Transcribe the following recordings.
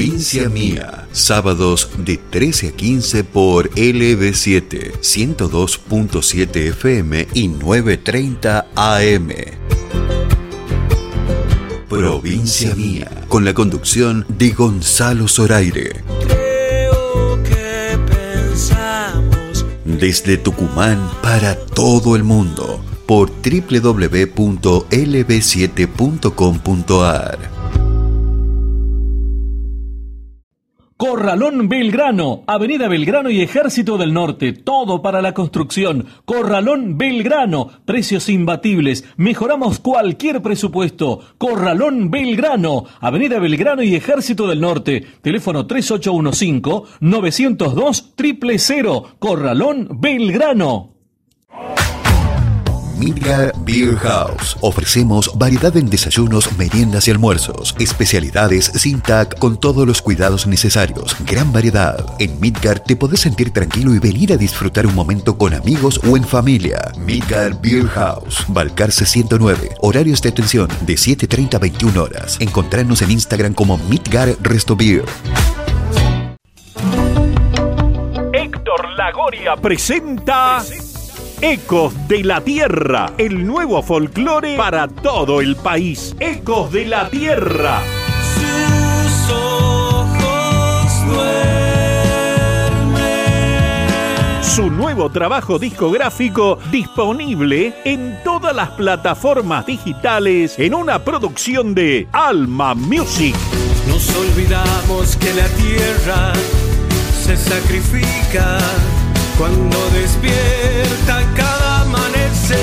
Provincia Mía. Sábados de 13 a 15 por LB7, 102.7 FM y 9.30 AM. Provincia Mía, con la conducción de Gonzalo Zoraire. Creo que pensamos Desde Tucumán para todo el mundo por www.lb7.com.ar. Corralón Belgrano, Avenida Belgrano y Ejército del Norte, todo para la construcción. Corralón Belgrano, precios imbatibles, mejoramos cualquier presupuesto. Corralón Belgrano, Avenida Belgrano y Ejército del Norte, teléfono 3815-902 000, Corralón Belgrano. Midgar Beer House. Ofrecemos variedad en desayunos, meriendas y almuerzos. Especialidades sin TAC con todos los cuidados necesarios. Gran variedad. En Midgar te podés sentir tranquilo y venir a disfrutar un momento con amigos o en familia. Midgar Beer House. Balcarce 109. Horarios de atención de 7.30 a 21 horas. Encontrarnos en Instagram como Midgar Resto Beer. Héctor Lagoria presenta Ecos de la Tierra, el nuevo folclore para todo el país. Ecos de la Tierra. sus ojos duermen. Su nuevo trabajo discográfico disponible en todas las plataformas digitales en una producción de Alma Music. Nos olvidamos que la tierra se sacrifica cuando despierta cada amanecer.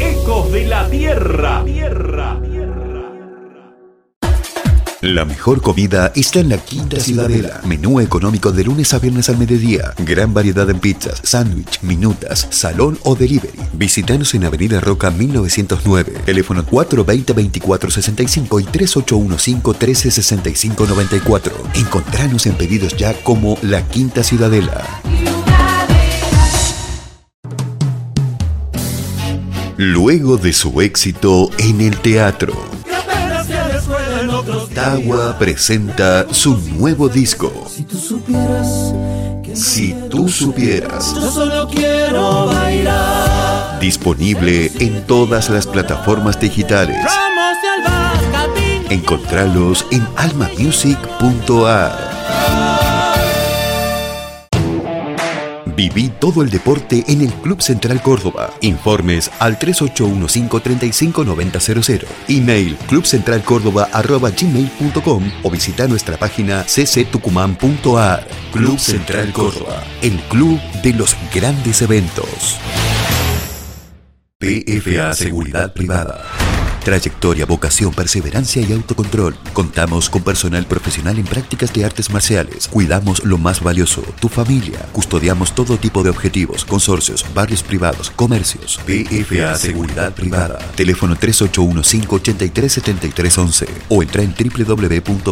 Ecos de la Tierra. La mejor comida está en la Quinta Ciudadela. Menú económico de lunes a viernes al mediodía. Gran variedad en pizzas, sándwich, minutas, salón o delivery. Visítanos en Avenida Roca 1909. Teléfono 420-2465 y 3815-1365-94. Encontranos en pedidos ya como La Quinta Ciudadela. Luego de su éxito en el teatro. Tawa presenta su nuevo disco. Si tú supieras Si tú supieras, yo solo quiero bailar. disponible en todas las plataformas digitales. Encontralos en almamusic.ar. Viví todo el deporte en el Club Central Córdoba. Informes al 3815-359000. Email clubcentralcórdoba.gmail.com o visita nuestra página cctucumán.ar. Club Central Córdoba, el club de los grandes eventos. PFA Seguridad Privada. Trayectoria, vocación, perseverancia y autocontrol. Contamos con personal profesional en prácticas de artes marciales. Cuidamos lo más valioso, tu familia. Custodiamos todo tipo de objetivos, consorcios, barrios privados, comercios. PFA Seguridad Privada. Teléfono 3815-837311 o entra en www.pfa.com.ar.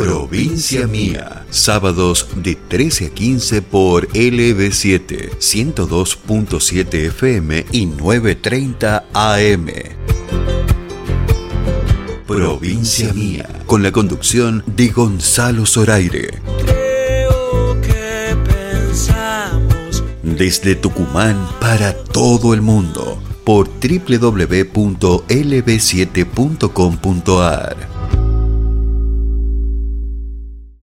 Provincia Mía. Sábados de 13 a 15 por LB7, 102.7 FM y 9.30 AM. Provincia Mía. Con la conducción de Gonzalo Zoraire. Creo que pensamos Desde Tucumán para todo el mundo por www.lb7.com.ar.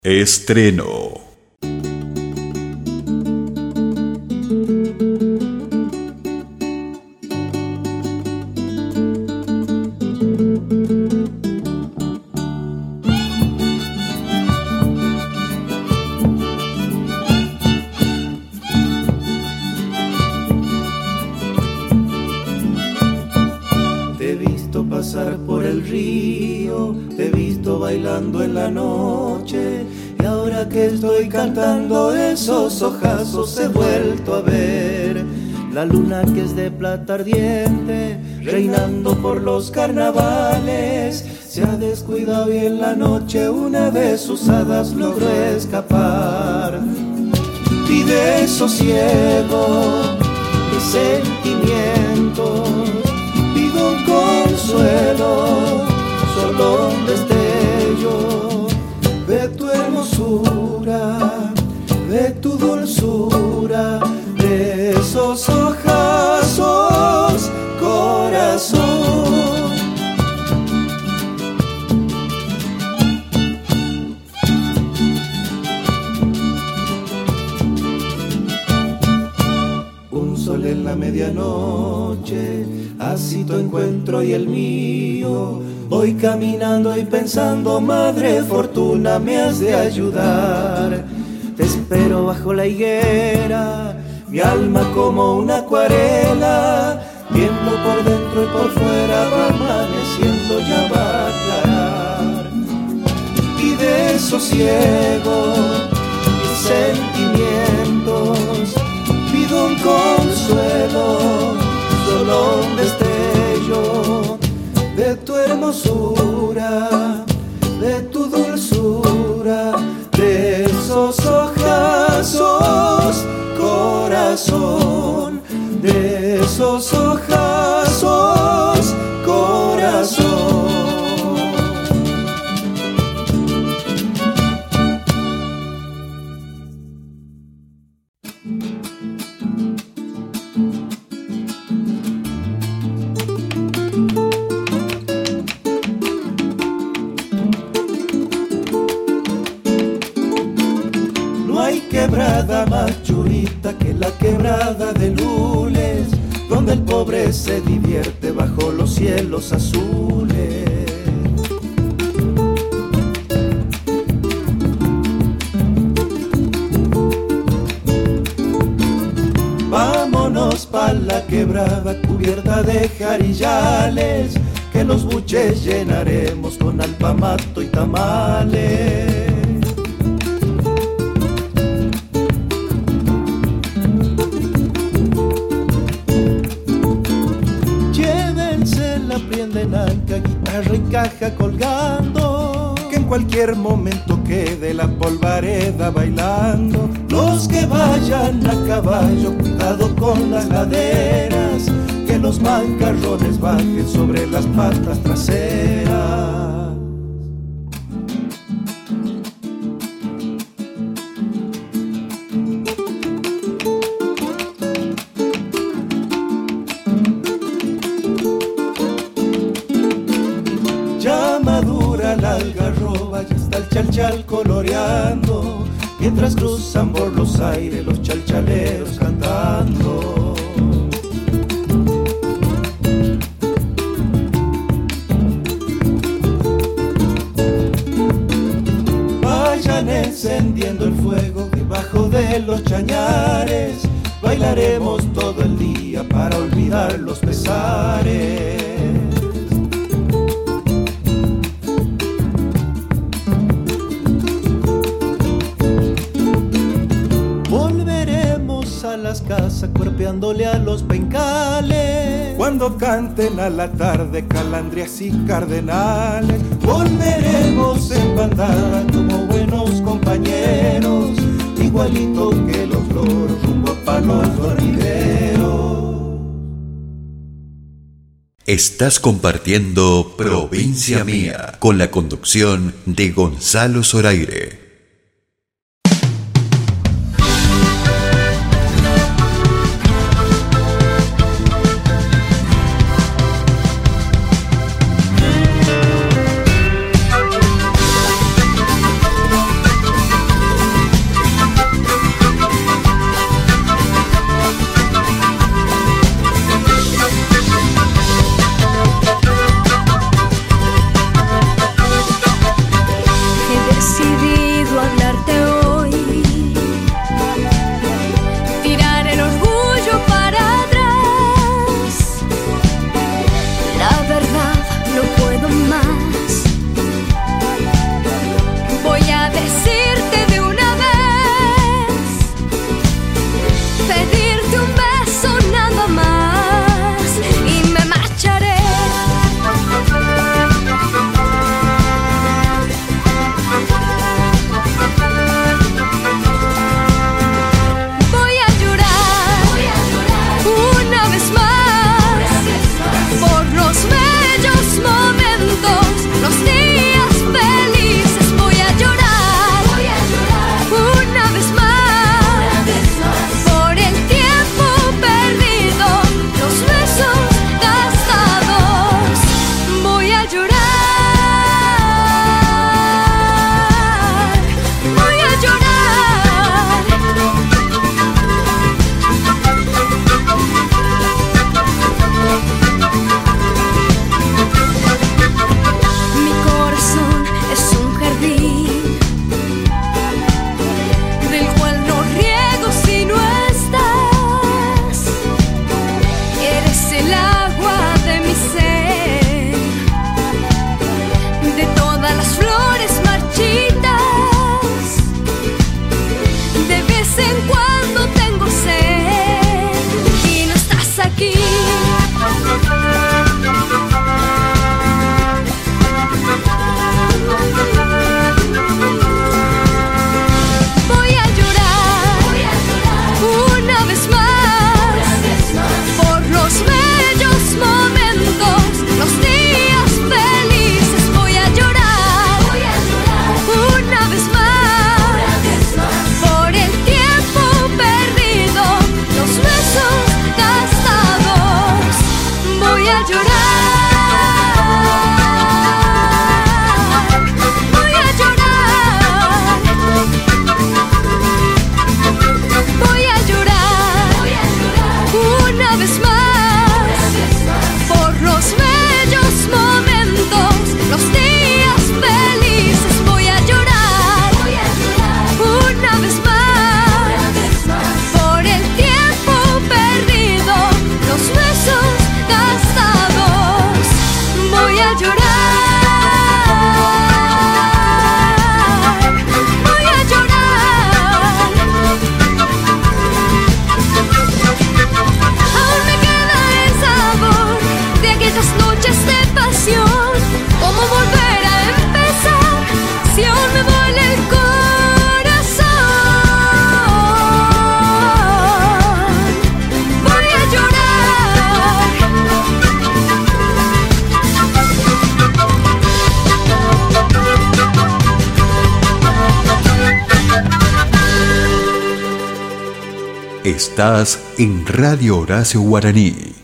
Estreno. Ardiente, reinando por los carnavales. Se ha descuidado y en la noche una de sus hadas logró escapar. Pide sosiego, mis sentimientos. Pido un consuelo, solo un destello de tu hermosura, tu encuentro y el mío. Voy caminando y pensando, Madre Fortuna, me has de ayudar. Te espero bajo la higuera, mi alma como una acuarela, viendo por dentro y por fuera, va amaneciendo, ya va a aclarar. Y de sosiego, mis sentimientos un consuelo, solo un de tu hermosura, de tu dulzura, de esos ojazos, corazón, de esos ojazos, azules. Vámonos pa' la quebrada cubierta de jarillales, que los buches llenaremos con alpamato y tamales. Cualquier momento quede la polvareda bailando. Los que vayan a caballo, cuidado con las laderas, que los mancarrones bajen sobre las patas traseras. Por los la tarde calandrias y cardenales, volveremos en bandada como buenos compañeros, igualito que los loros rumbo para los dormideros. Estás compartiendo Provincia Mía con la conducción de Gonzalo Zoraire. Estás en Radio Horacio Guaraní.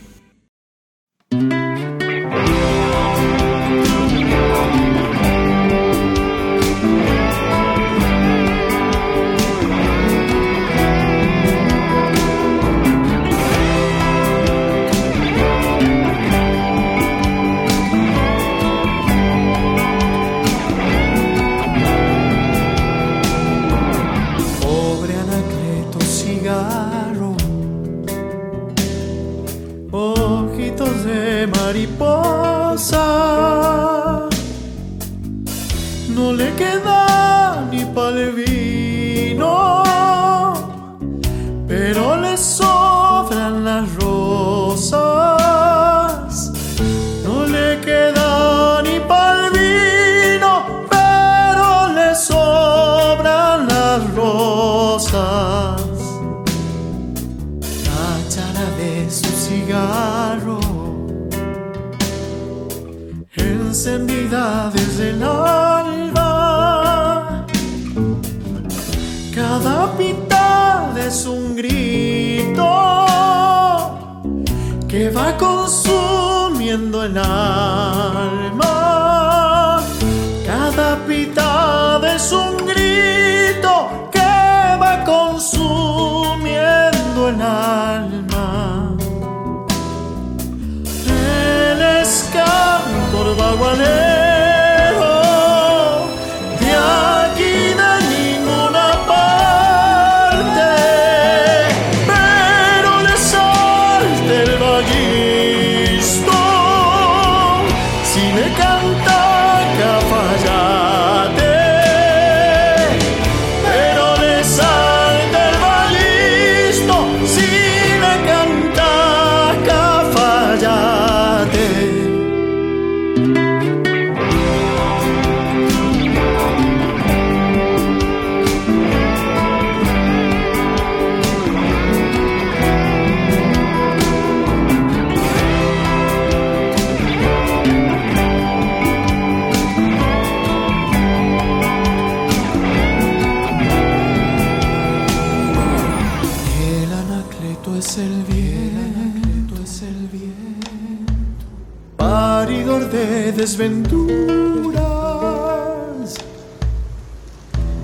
Desventuras.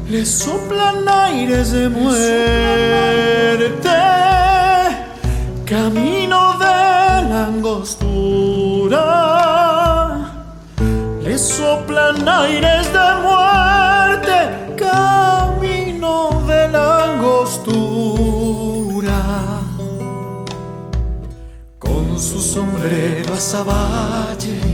Le soplan aires de muerte, camino de la angostura. Le soplan aires de muerte, camino de la angostura. Con su sombrero azabache, retoba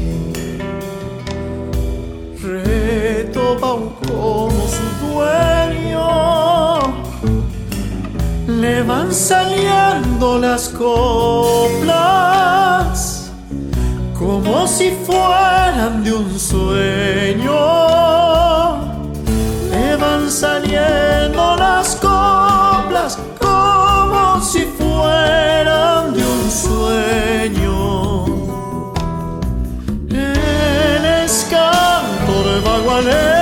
Saliendo las coplas como si fueran de un sueño. Le van saliendo las coplas como si fueran de un sueño. Él es cantor baguanero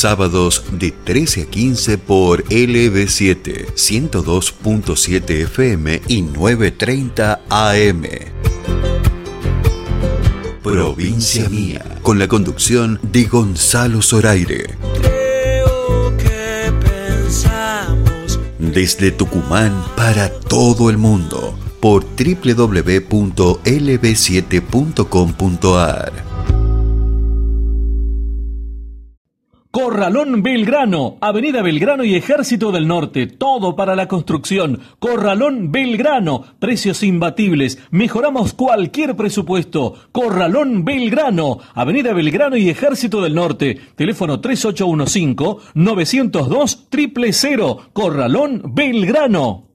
Sábados de 13 a 15 por LB7, 102.7 FM y 9.30 AM. Provincia Mía. Con la conducción de Gonzalo Zoraire. Creo que pensamos Desde Tucumán para todo el mundo. Por www.lb7.com.ar. Corralón Belgrano, Avenida Belgrano y Ejército del Norte, todo para la construcción. Corralón Belgrano, precios imbatibles, mejoramos cualquier presupuesto. Corralón Belgrano, Avenida Belgrano y Ejército del Norte, teléfono 3815-902 000, Corralón Belgrano.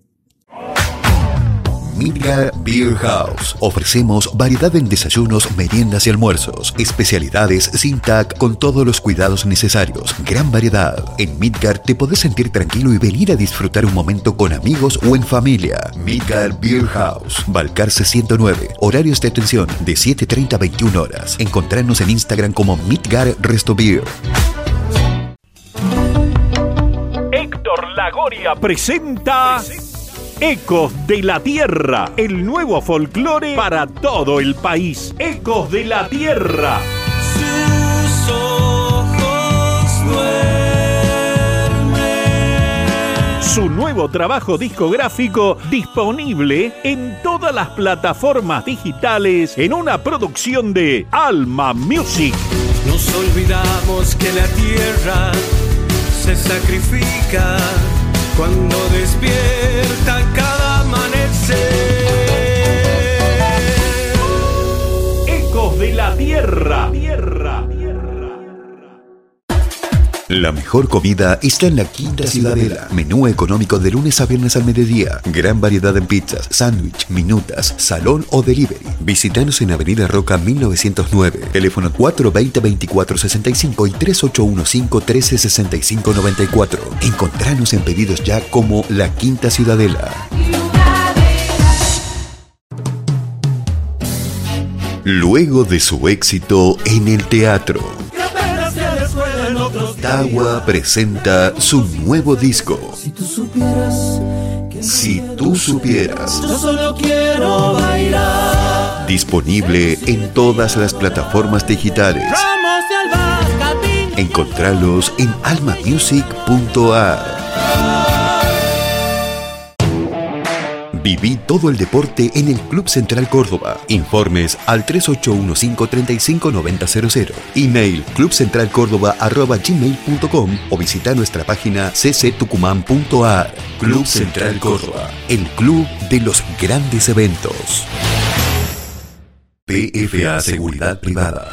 Midgar Beer House. Ofrecemos variedad en desayunos, meriendas y almuerzos. Especialidades sin TAC con todos los cuidados necesarios. Gran variedad. En Midgar te podés sentir tranquilo y venir a disfrutar un momento con amigos o en familia. Midgar Beer House. Balcarce 109. Horarios de atención de 7.30 a 21 horas. Encontrarnos en Instagram como Midgar Resto Beer. Héctor Lagoria presenta Ecos de la Tierra, el nuevo folclore para todo el país. Ecos de la Tierra. Sus ojos duermen. Su nuevo trabajo discográfico disponible en todas las plataformas digitales en una producción de Alma Music. Nos olvidamos que la tierra se sacrifica cuando despierta cada amanecer. Ecos de la Tierra. Tierra. La mejor comida está en la Quinta Ciudadela. Menú económico de lunes a viernes al mediodía. Gran variedad en pizzas, sándwich, minutas, salón o delivery. Visítanos en Avenida Roca 1909. Teléfono 420-2465 y 3815-1365-94. Encontranos en pedidos ya como La Quinta Ciudadela. Luego de su éxito en el teatro. Tawa presenta su nuevo disco. Si tú supieras Si tú supieras, yo solo quiero bailar. disponible en todas las plataformas digitales. Encontralos en almamusic.ar. Viví todo el deporte en el Club Central Córdoba. Informes al 3815-359000. Email clubcentralcórdoba.gmail.com o visita nuestra página cctucumán.ar. Club Central Córdoba, el club de los grandes eventos. PFA Seguridad Privada.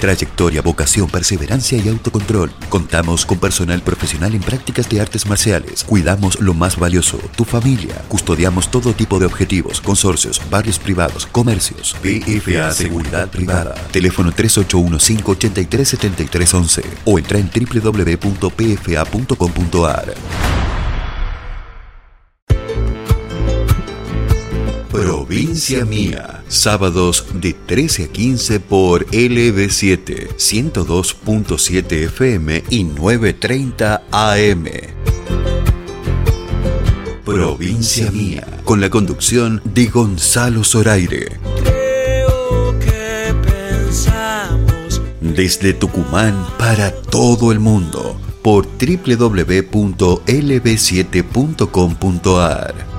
Trayectoria, vocación, perseverancia y autocontrol. Contamos con personal profesional en prácticas de artes marciales. Cuidamos lo más valioso, tu familia. Custodiamos todo tipo de objetivos, consorcios, barrios privados, comercios. PFA Seguridad Privada. Teléfono 3815-837311 o entra en www.pfa.com.ar. Provincia Mía. Sábados de 13 a 15 por LB7, 102.7 FM y 9.30 AM. Provincia Mía. Con la conducción de Gonzalo Zoraire. Creo que pensamos Desde Tucumán para todo el mundo. Por www.lb7.com.ar.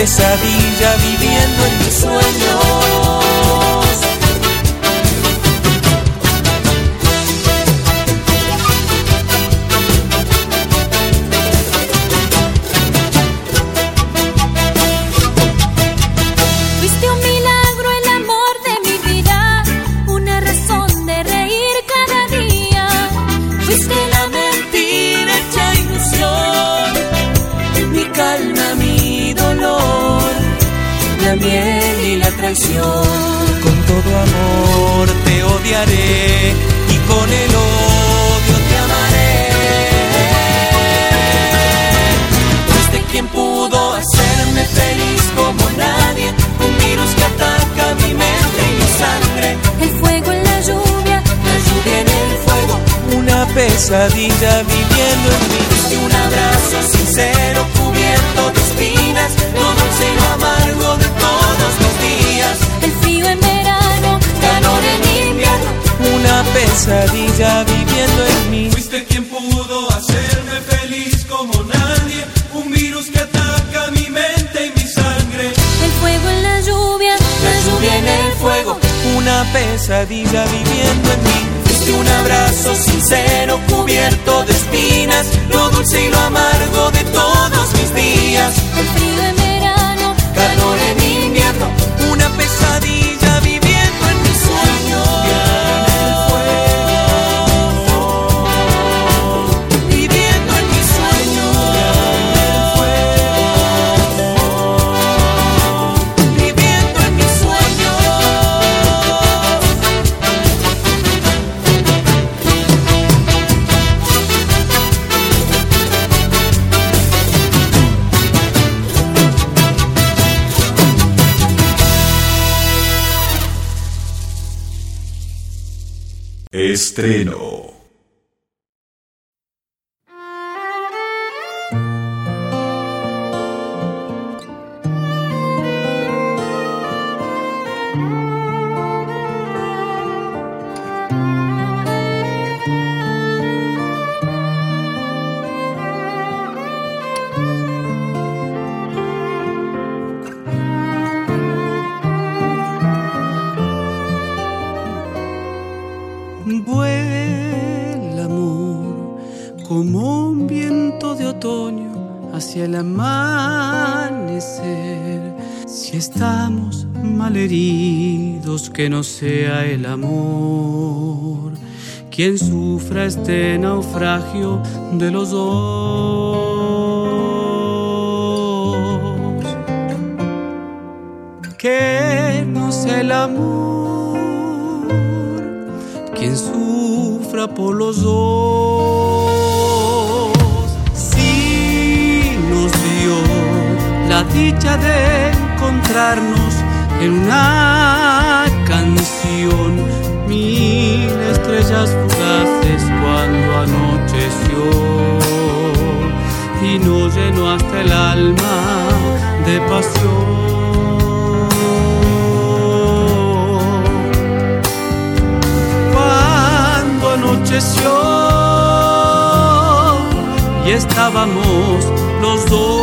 pesadilla viviendo en mis sueños. Pesadilla viviendo en mí. Y un abrazo sincero cubierto de espinas, lo dulce y lo amargo de todos los días. El frío en verano, calor en invierno, una pesadilla viviendo en mí. Fuiste quien pudo hacerme feliz como nadie, un virus que ataca mi mente y mi sangre. El fuego en la lluvia, la lluvia en el fuego, una pesadilla viviendo en mí. Cubierto de espinas, lo dulce y lo amargo Estreno. Sea el amor quien sufra este naufragio de los dos. Que no sea el amor quien sufra por los dos. Si nos dio la dicha de encontrarnos en una estábamos los dos.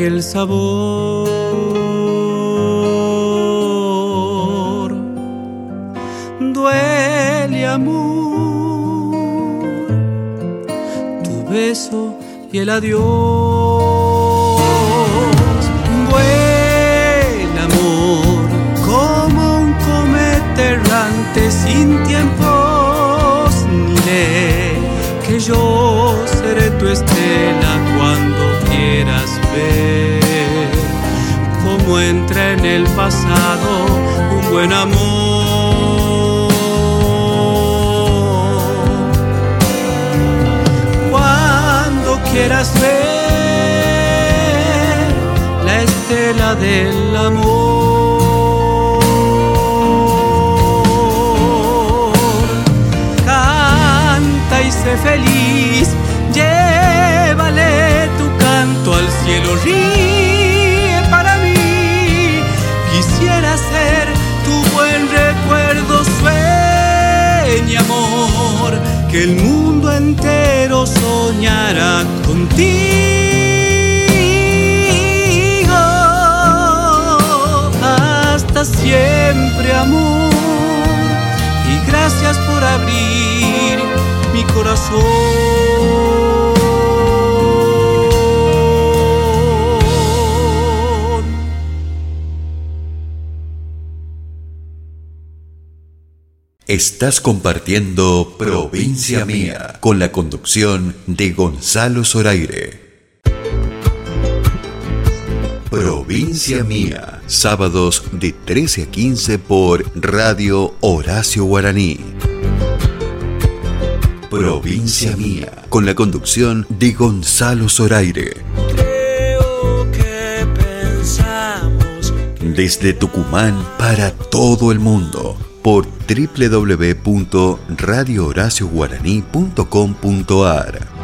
Aquel sabor. Duele amor, tu beso y el adiós. Entra en el pasado un buen amor. Cuando quieras ver la estela del amor. Canta y sé feliz, llévale tu canto al cielo, ríe que el mundo entero soñará contigo. Hasta siempre amor, y gracias por abrir mi corazón. Estás compartiendo Provincia Mía con la conducción de Gonzalo Zoraire. Provincia Mía, sábados de 13 a 15 por Radio Horacio Guaraní. Provincia Mía, con la conducción de Gonzalo Zoraire. Desde Tucumán para todo el mundo por www.radiohoracioguaraní.com.ar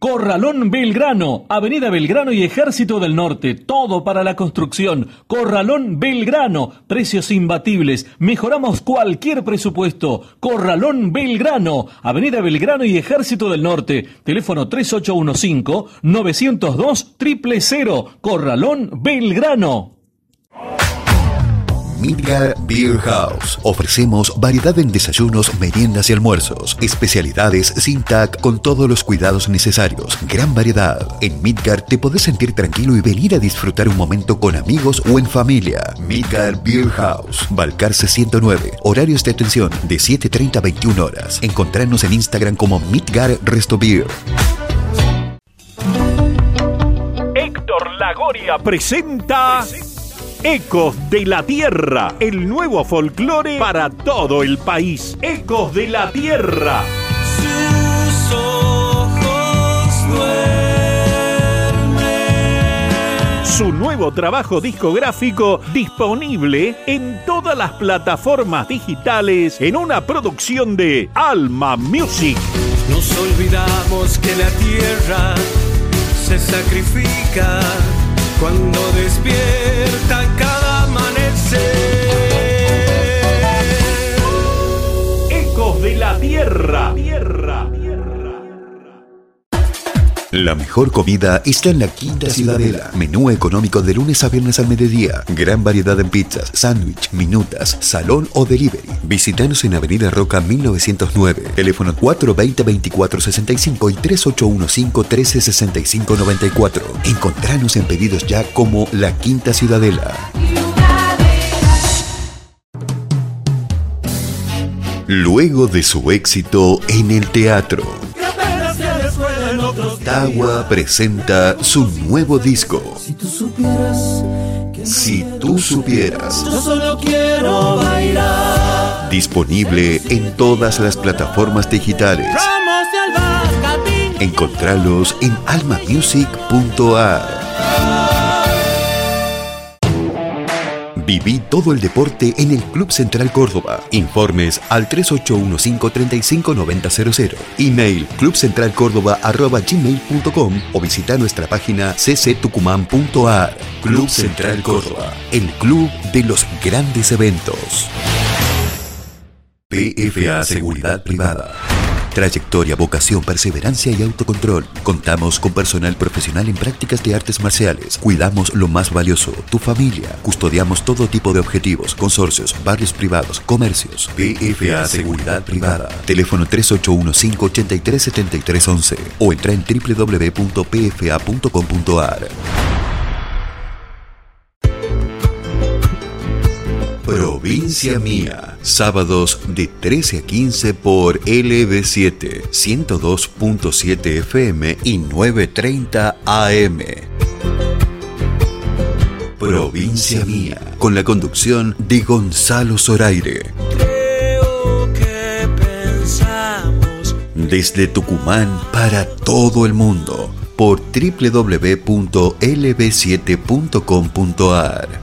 Corralón Belgrano, Avenida Belgrano y Ejército del Norte, todo para la construcción. Corralón Belgrano, precios imbatibles, mejoramos cualquier presupuesto. Corralón Belgrano, Avenida Belgrano y Ejército del Norte, teléfono 3815-902-000, Corralón Belgrano. Midgar Beer House. Ofrecemos variedad en desayunos, meriendas y almuerzos. Especialidades sin TAC con todos los cuidados necesarios. Gran variedad. En Midgar te podés sentir tranquilo y venir a disfrutar un momento con amigos o en familia. Midgar Beer House. Balcarce 109. Horarios de atención de 7.30 a 21 horas. Encontrarnos en Instagram como Midgar Resto Beer. Héctor Lagoria presenta Ecos de la Tierra, el nuevo folclore para todo el país. Ecos de la Tierra. sus ojos duermen. Su nuevo trabajo discográfico disponible en todas las plataformas digitales en una producción de Alma Music. Nos olvidamos que la tierra se sacrifica cuando despierta cada amanecer. Ecos de la Tierra. Tierra. La mejor comida está en la Quinta Ciudadela. Menú económico de lunes a viernes al mediodía. Gran variedad en pizzas, sándwich, minutas, salón o delivery. Visítanos en Avenida Roca 1909. Teléfono 420-2465 y 3815-1365-94. Encontranos en pedidos ya como La Quinta Ciudadela. Luego de su éxito en el teatro, en otros Tagua presenta su nuevo disco. Si tú supieras Si tú supieras, yo solo quiero bailar. disponible en todas las plataformas digitales. Encontralos en almamusic.ar. Viví todo el deporte en el Club Central Córdoba. Informes al 3815-359000. Email clubcentralcórdoba.gmail.com o visita nuestra página cctucumán.ar. Club Central Córdoba, el club de los grandes eventos. PFA Seguridad Privada. Trayectoria, vocación, perseverancia y autocontrol. Contamos con personal profesional en prácticas de artes marciales. Cuidamos lo más valioso, tu familia. Custodiamos todo tipo de objetivos, consorcios, barrios privados, comercios. BFA Seguridad Privada. Teléfono 3815 o entra en www.pfa.com.ar. Provincia Mía, sábados de 13 a 15 por LB7, 102.7 FM y 9.30 AM. Provincia Mía, con la conducción de Gonzalo Zoraire. Desde Tucumán para todo el mundo por www.lb7.com.ar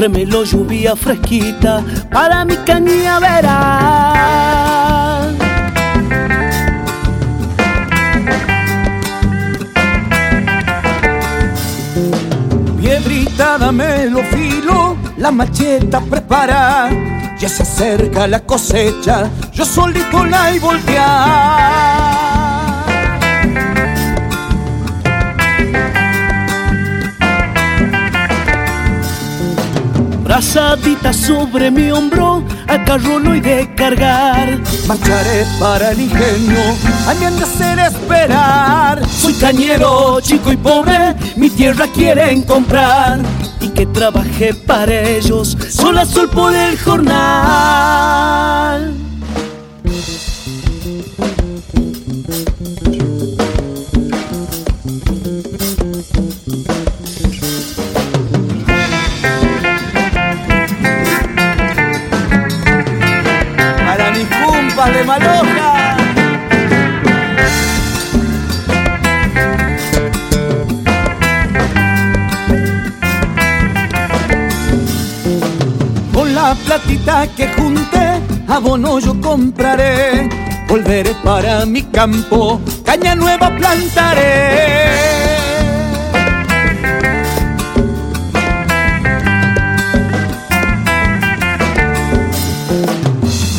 trémelo lluvia fresquita para mi cañavera. Piedrita, dame lo filo, la macheta prepara. Ya se acerca la cosecha, yo solito la y voltear. Brazadita sobre mi hombro, al carro lo he de cargar. Marcharé para el ingenio, a mí han de hacer esperar. Soy cañero, chico y pobre, mi tierra quieren comprar. Y que trabajé para ellos, sol a sol por el jornal. Con la platita que junté, abono yo compraré. Volveré para mi campo, caña nueva plantaré.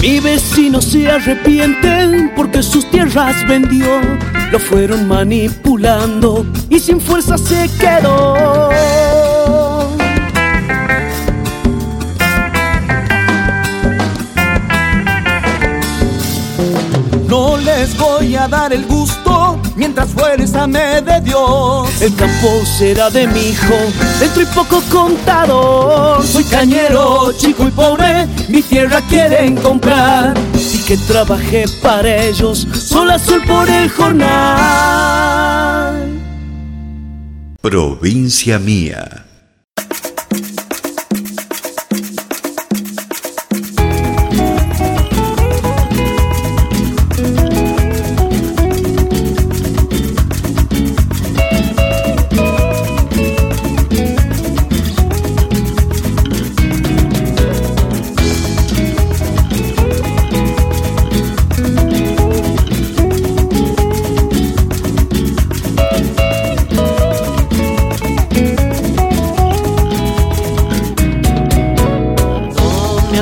Mi vecino se arrepiente porque sus tierras vendió. Lo fueron manipulando y sin fuerza se quedó. No les voy a dar el gusto mientras fuerza me de Dios. El campo será de mi hijo, dentro y poco contador. Soy cañero, chico y pobre, mi tierra quieren comprar. Y que trabajé para ellos, sol a sol por el jornal. Provincia mía.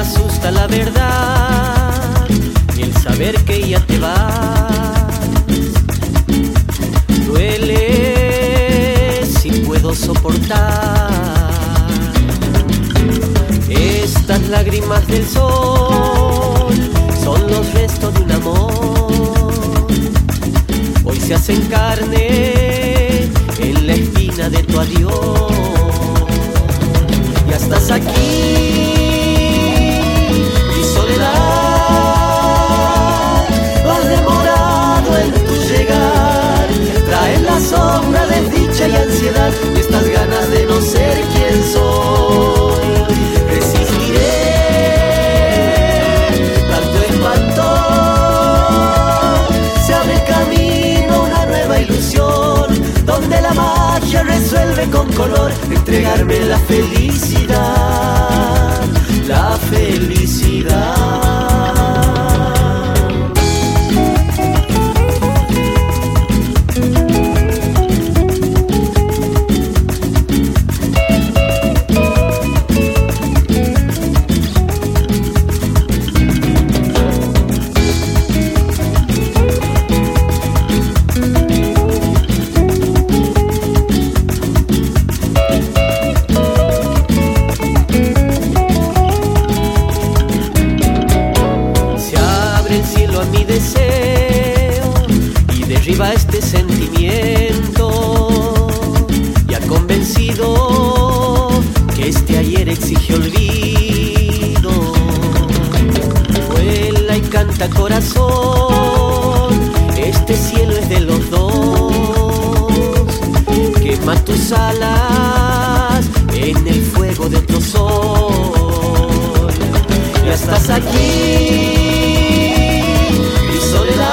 Asusta la verdad ni el saber que ya te vas. Duele si puedo soportar estas lágrimas del sol. Son los restos de un amor. Hoy se hacen carne en la espina de tu adiós ya estás aquí. Sombra de dicha y ansiedad y estas ganas de no ser quien soy. Resistiré tanto espanto. Se abre el camino, una nueva ilusión, donde la magia resuelve con color entregarme la felicidad, la felicidad. Estás aquí. Mi soledad,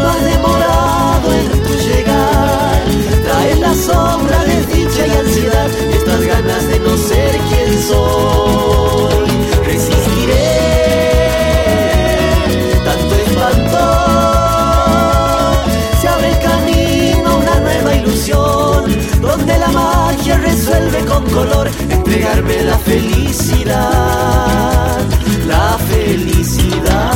no has demorado en tu llegar. Traes la sombra de dicha y ansiedad, estas ganas de no ser quien soy. Con color, entregarme la felicidad, la felicidad.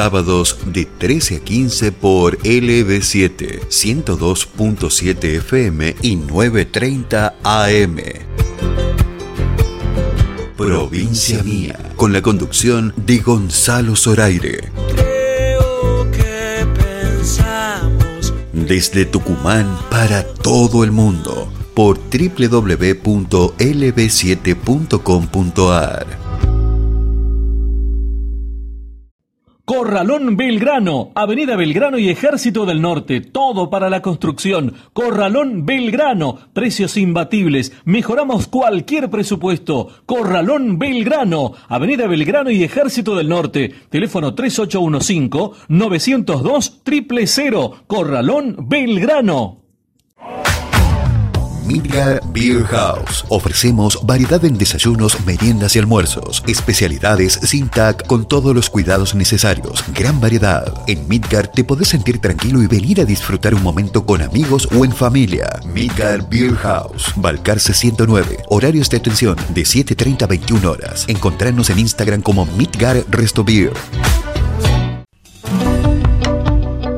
Sábados de 13 a 15 por LB7, 102.7 FM y 9.30 AM. Provincia Mía, con la conducción de Gonzalo Zoraire. Creo que pensamos Desde Tucumán para todo el mundo por www.lb7.com.ar. Corralón Belgrano, Avenida Belgrano y Ejército del Norte, todo para la construcción. Corralón Belgrano, precios imbatibles, mejoramos cualquier presupuesto. Corralón Belgrano, Avenida Belgrano y Ejército del Norte, teléfono 3815-902 000, Corralón Belgrano. Midgar Beer House. Ofrecemos variedad en desayunos, meriendas y almuerzos. Especialidades sin TAC con todos los cuidados necesarios. Gran variedad. En Midgar te podés sentir tranquilo y venir a disfrutar un momento con amigos o en familia. Midgar Beer House. Balcarce 109. Horarios de atención de 7.30 a 21 horas. Encontrarnos en Instagram como Midgar Resto Beer.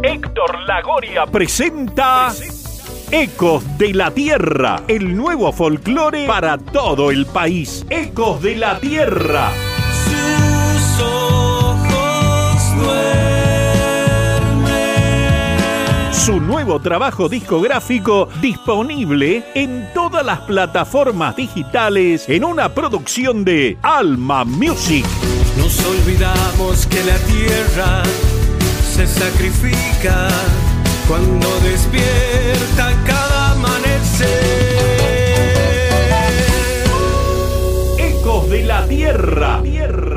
Héctor Lagoria presenta Ecos de la Tierra, el nuevo folclore para todo el país. Ecos de la Tierra. sus ojos duermen. Su nuevo trabajo discográfico disponible en todas las plataformas digitales en una producción de Alma Music. Nos olvidamos que la tierra se sacrifica cuando despierta cada amanecer. Ecos de la Tierra. Tierra.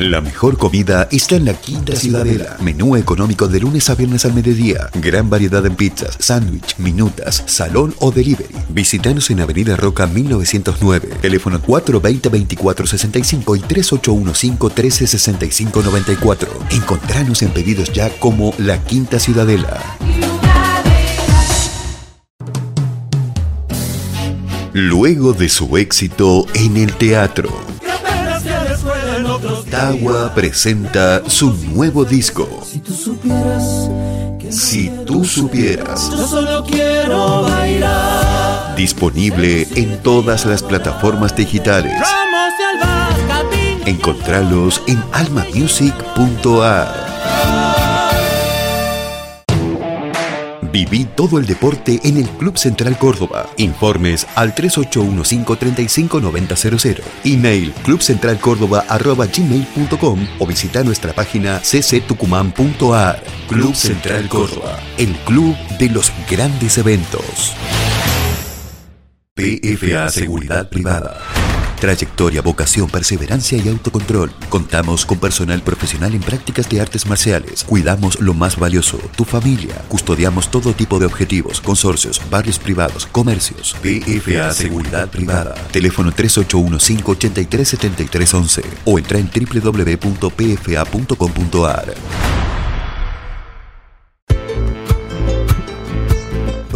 La mejor comida está en la Quinta Ciudadela. Menú económico de lunes a viernes al mediodía. Gran variedad en pizzas, sándwich, minutas, salón o delivery. Visítanos en Avenida Roca 1909. Teléfono 420-2465 y 3815-1365-94. Encontranos en pedidos ya como La Quinta Ciudadela. Luego de su éxito en el teatro, Tawa presenta su nuevo disco. Si tú supieras Si tú supieras, yo solo quiero bailar. disponible en todas las plataformas digitales. Encontralos en almamusic.ar. Viví todo el deporte en el Club Central Córdoba. Informes al 3815-359000. Email clubcentralcórdoba.gmail.com o visita nuestra página cctucumán.ar. Club Central Córdoba, el club de los grandes eventos. PFA Seguridad Privada. Trayectoria, vocación, perseverancia y autocontrol. Contamos con personal profesional en prácticas de artes marciales. Cuidamos lo más valioso, tu familia. Custodiamos todo tipo de objetivos, consorcios, barrios privados, comercios. PFA Seguridad Privada. Teléfono 3815-837311 o entra en www.pfa.com.ar.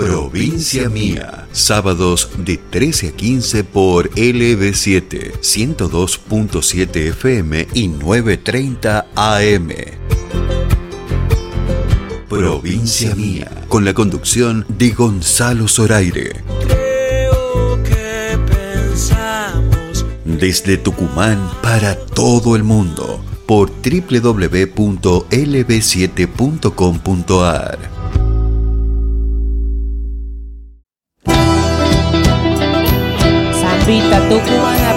Provincia Mía. Sábados de 13 a 15 por LB7, 102.7 FM y 9.30 AM. Provincia Mía. Con la conducción de Gonzalo Zoraire. Creo que pensamos Desde Tucumán para todo el mundo por www.lb7.com.ar. Tucumana, primera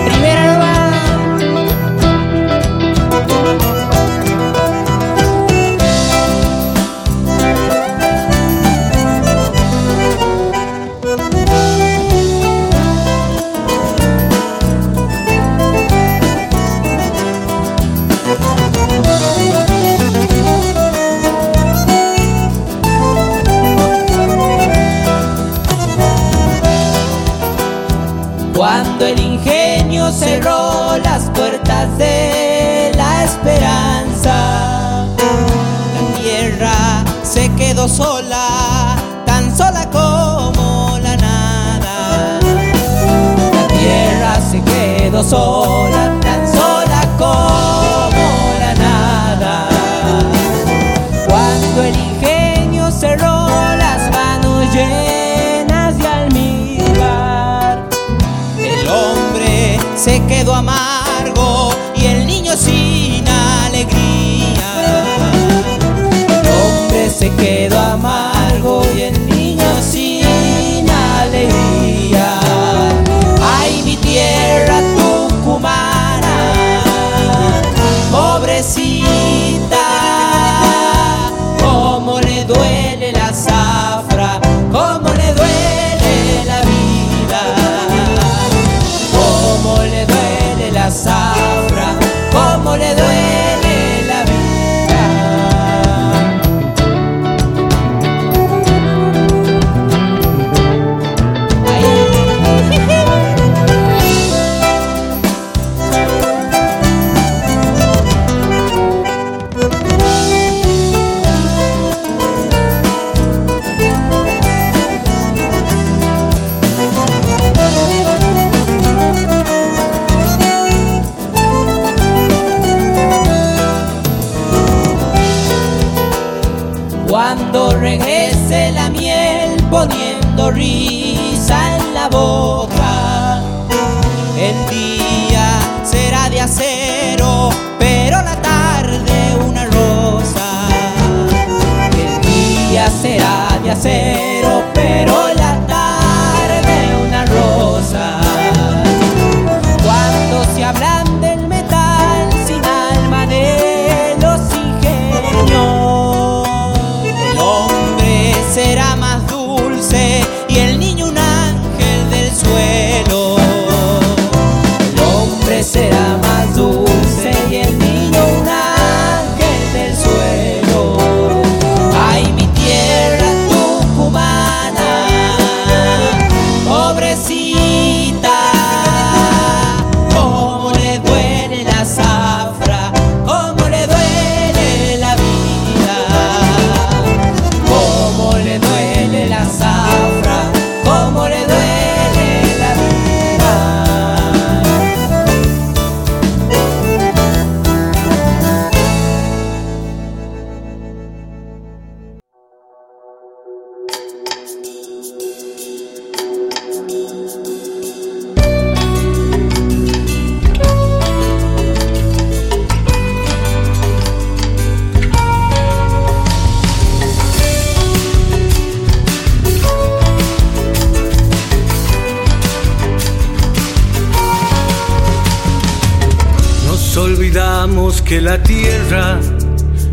olvidamos que la tierra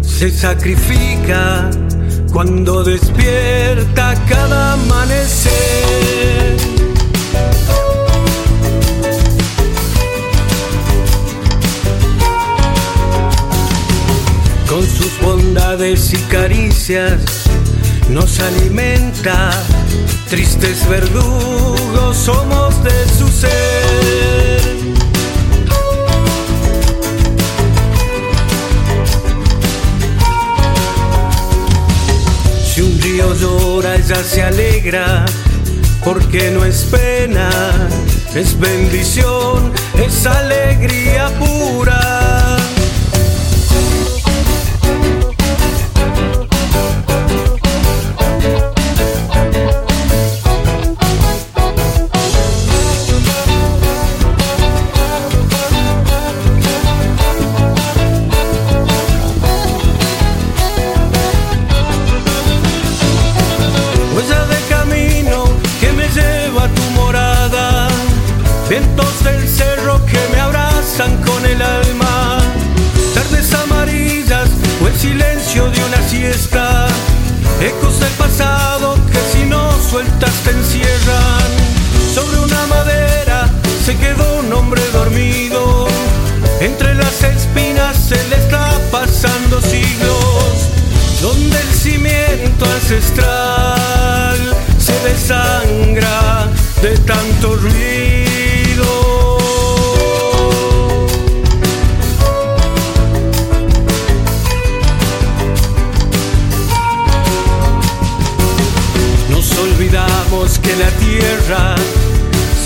se sacrifica cuando despierta cada amanecer. Con sus bondades y caricias nos alimenta, tristes verdugos somos de su ser. Río llora, ella se alegra, porque no es pena, es bendición, es alegría pura. Sueltas te encierran. Sobre una madera se quedó un hombre dormido, entre las espinas se le está pasando siglos donde el cimiento ancestral se desangra de tanto ruido.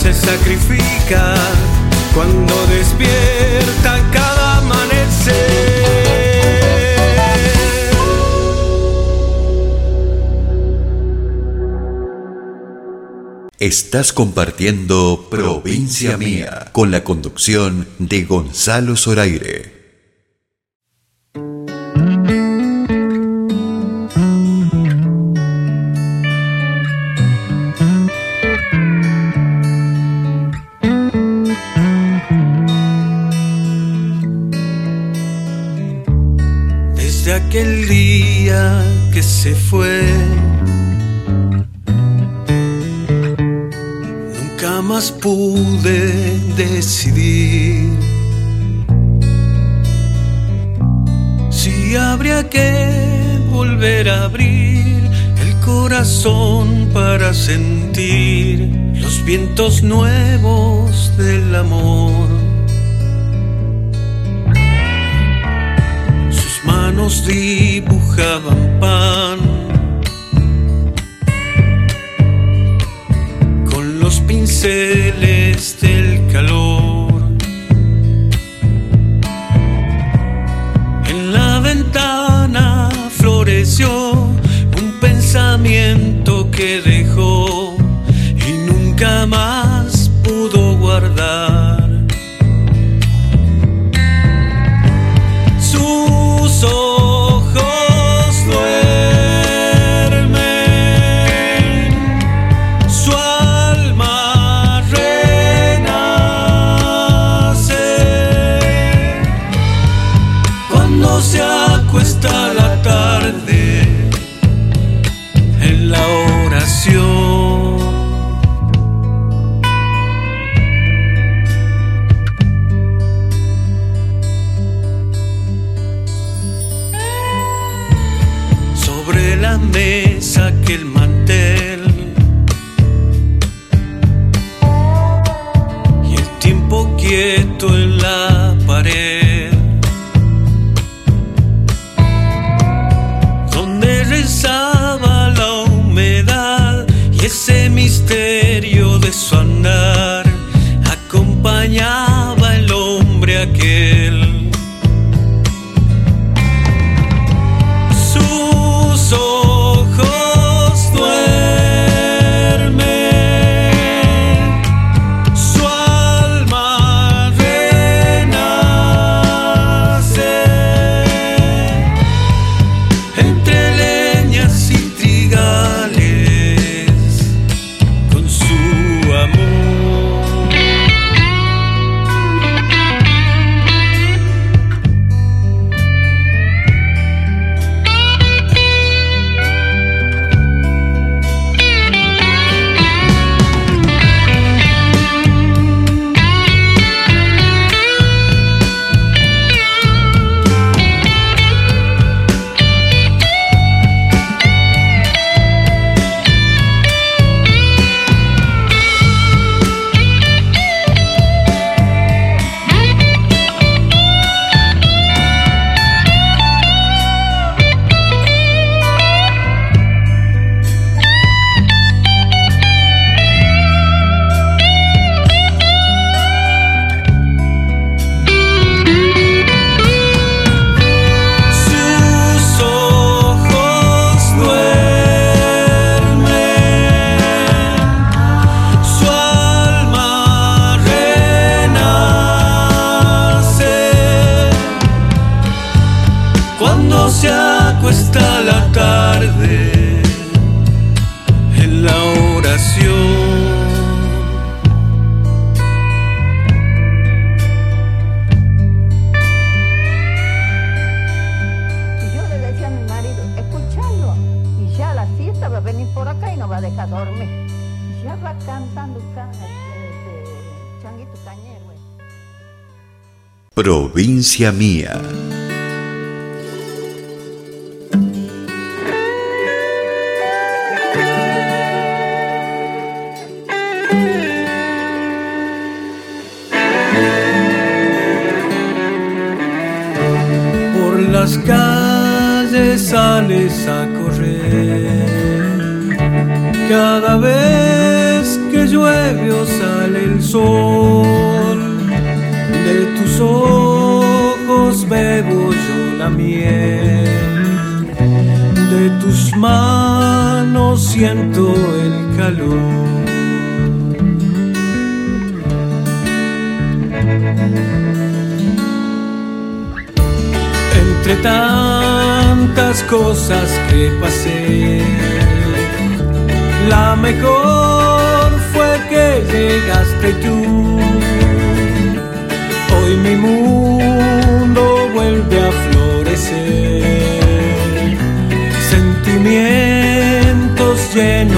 se sacrifica cuando despierta cada amanecer. Estás compartiendo Provincia Mía con la conducción de Gonzalo Zoraire. sentir los vientos nuevos del amor. Sus manos dibujaban pan cuesta herencia. Por las calles sales a correr cada vez que llueve De tus manos siento el calor. Entre tantas cosas que pasé, la mejor fue que llegaste tú. Hoy mi mundo lleno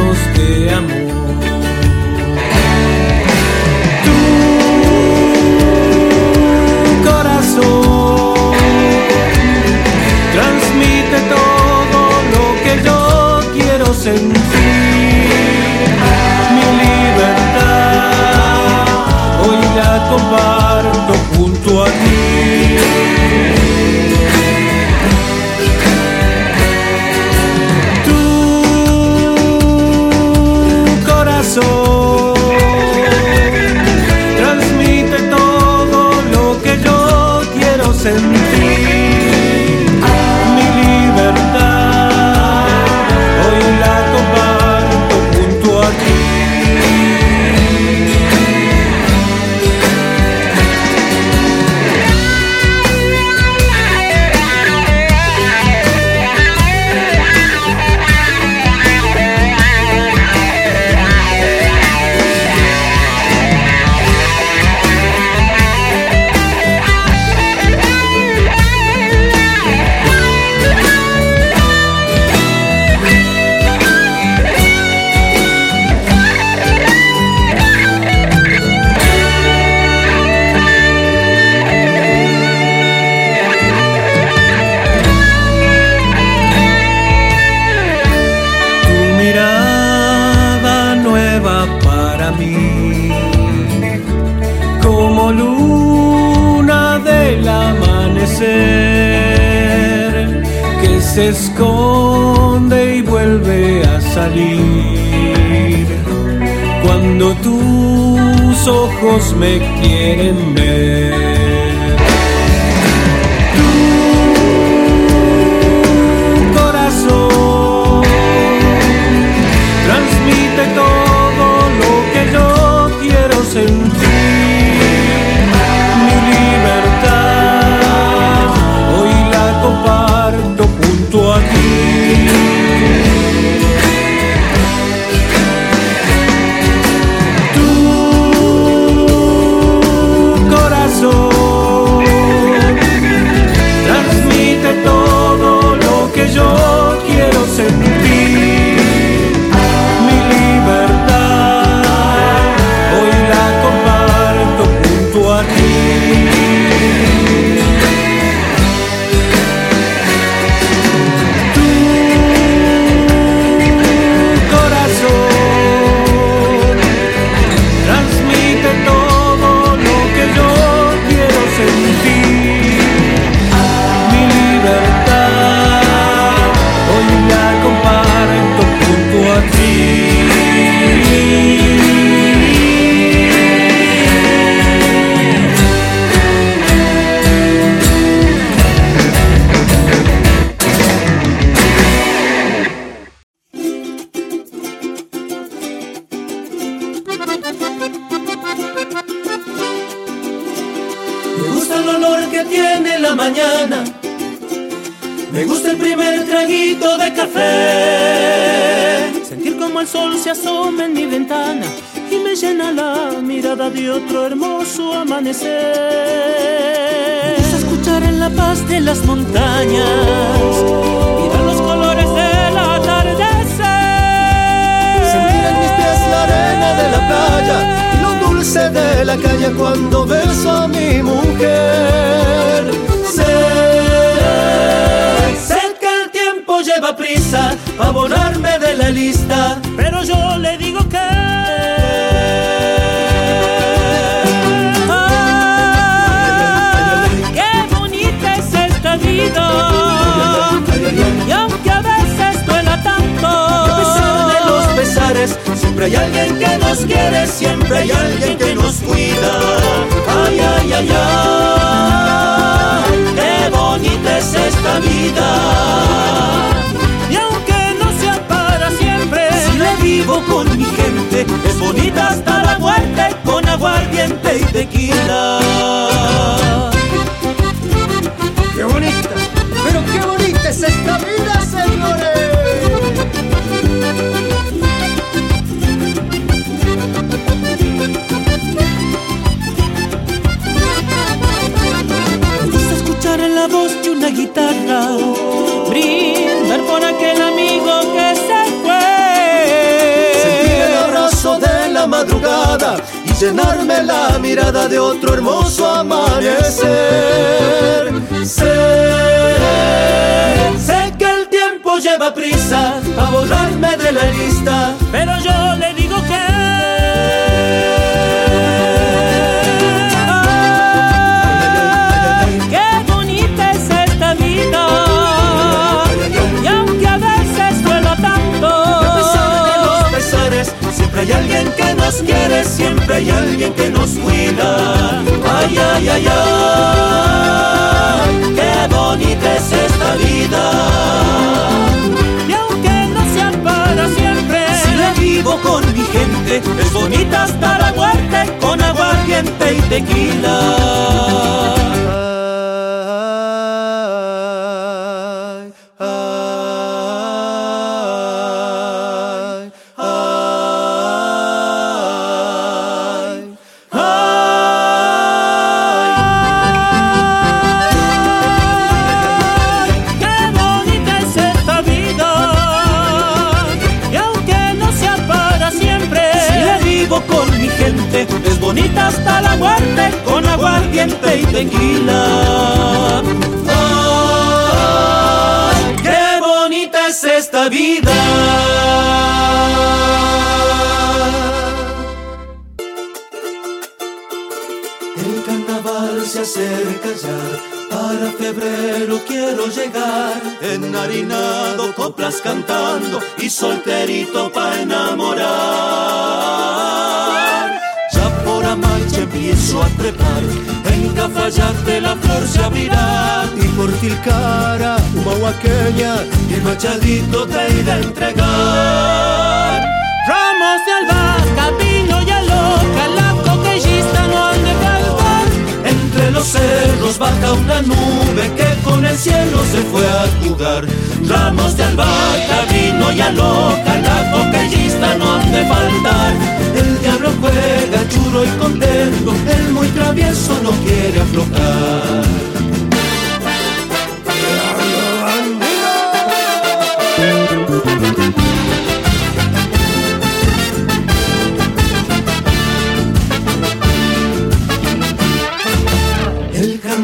Calle cuando beso a mi mujer. Sé, sé que el tiempo lleva prisa a borrarme de la lista, pero yo le alguien que nos quiere, siempre hay alguien que nos cuida. Ay, ay, ay, ay, qué bonita es esta vida. Y aunque no sea para siempre, si la vivo con mi gente, es bonita hasta la muerte con aguardiente y tequila. Qué bonita, pero qué bonita es esta vida, señores. la voz de una guitarra, brindar por aquel amigo que se fue. Sentir el abrazo de la madrugada y llenarme la mirada de otro hermoso amanecer. Sé que el tiempo lleva prisa a borrarme de la lista, pero yo le nos quiere Siempre hay alguien que nos cuida. Ay, ay, ay, ay Qué bonita es esta vida. Y aunque no sea para siempre Si la vivo con mi gente Es bonita hasta la muerte Con aguardiente y tequila hasta la muerte Con aguardiente y tequila. Ay, ¡Qué bonita es esta vida! El carnaval se acerca ya para febrero quiero llegar. Enharinado, coplas cantando Y solterito pa' enamorar Por Amaiche empiezo a trepar. En Cafayate la flor se abrirá. Y por Tilcara, humahuaqueña Y Machadito te iré a entregar Entre los cerros baja una nube que con el cielo se fue a jugar. Ramos de albahaca, vino y aloca, la coquellista no han de faltar. El diablo juega churo y contento, el muy travieso no quiere aflojar.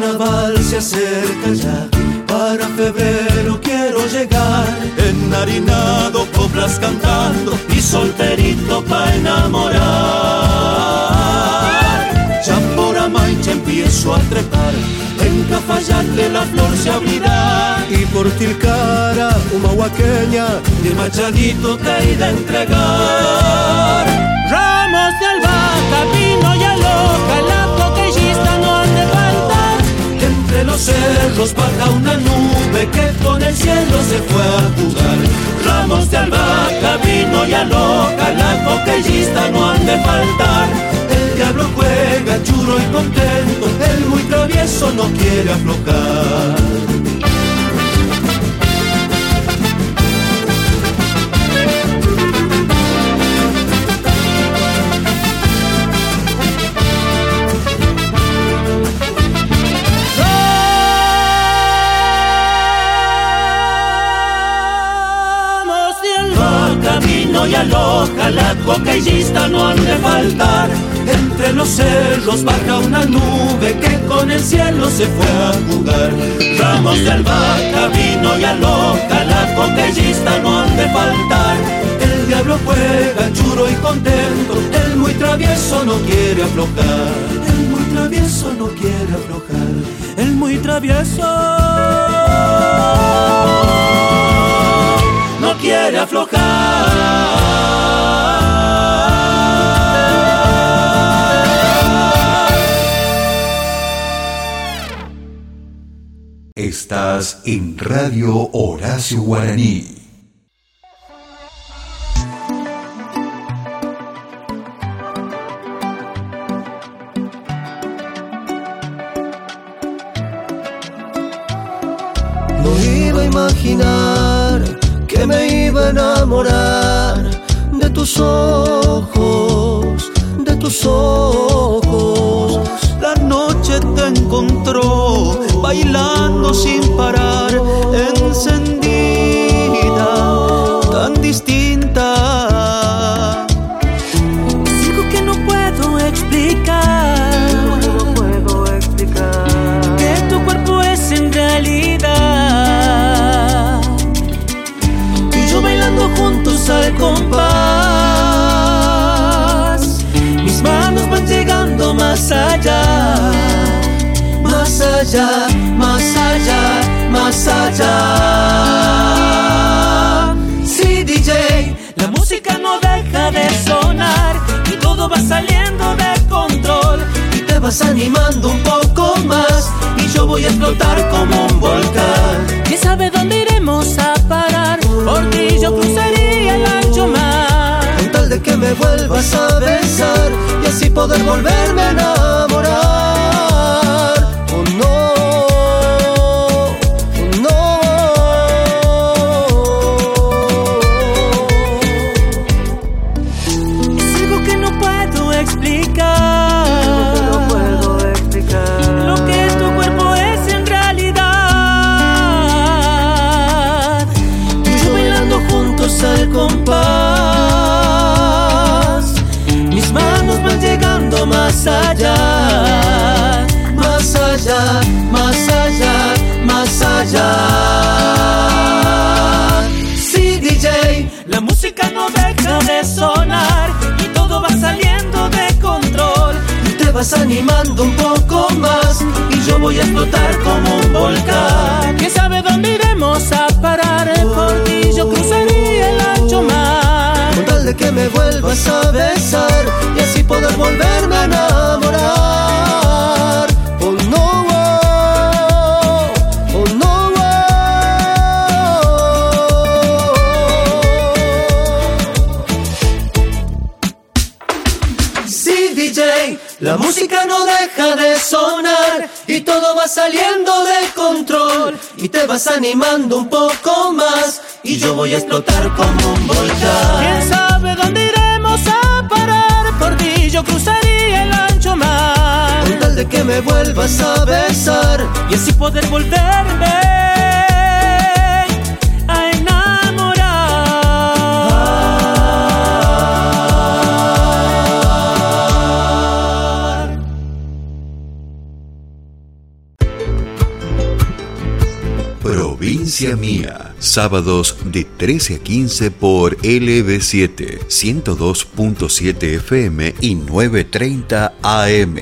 Carnaval se acerca ya, para febrero quiero llegar. Enharinado, coplas cantando y solterito pa' enamorar. Ya por Amaiche empiezo a trepar, en Cafayate la flor se abrirá. Y por Tilcara, humahuaqueña, y Machadito te iré a entregar. Ramos de los cerros baja una nube que con el cielo se fue a jugar. Ramos de albahaca, vino y aloca, la coquellista no han de faltar. El diablo juega churo y contento, el muy travieso no quiere aflojar. Y aloja, la coquellista no han de faltar. Entre los cerros baja una nube que con el cielo se fue a jugar. Ramos de albahaca, vino y aloja, la coquellista no han de faltar. El diablo juega churo y contento, el muy travieso no quiere aflojar. El muy travieso no quiere aflojar. el muy travieso aflojar. Estás en Radio Horacio Guaraní. Enamorar de tus ojos, de tus ojos. La noche te encontró bailando sin parar, encendida, más allá, más allá, más allá, más allá. Sí, DJ, la música no deja de sonar y todo va saliendo de control. Y te vas animando un poco más y yo voy a explotar como un volcán. ¿Quién sabe dónde iremos a parar? Por ti yo cruzaría el que me vuelvas a besar y así poder volverme a enamorar. Más allá. Más allá, más allá, más allá. Sí, DJ, la música no deja de sonar y todo va saliendo de control. Y te vas animando un poco más y yo voy a explotar como un volcán. ¿Quién sabe dónde iremos a parar? Por ti yo cruzaría de que me vuelvas a besar y así poder volverme a enamorar. Oh no, oh, oh no, oh. Sí, DJ, la música no deja de sonar y todo va saliendo de control y te vas animando un poco más y yo voy a explotar como un volcán. ¿Quién sabe dónde iremos a parar? Por ti yo cruzaría el ancho mar. Con tal de que me vuelvas a besar y así poder volverme Provincia Mía. Sábados de 13 a 15 por LB7, 102.7 FM y 9.30 AM.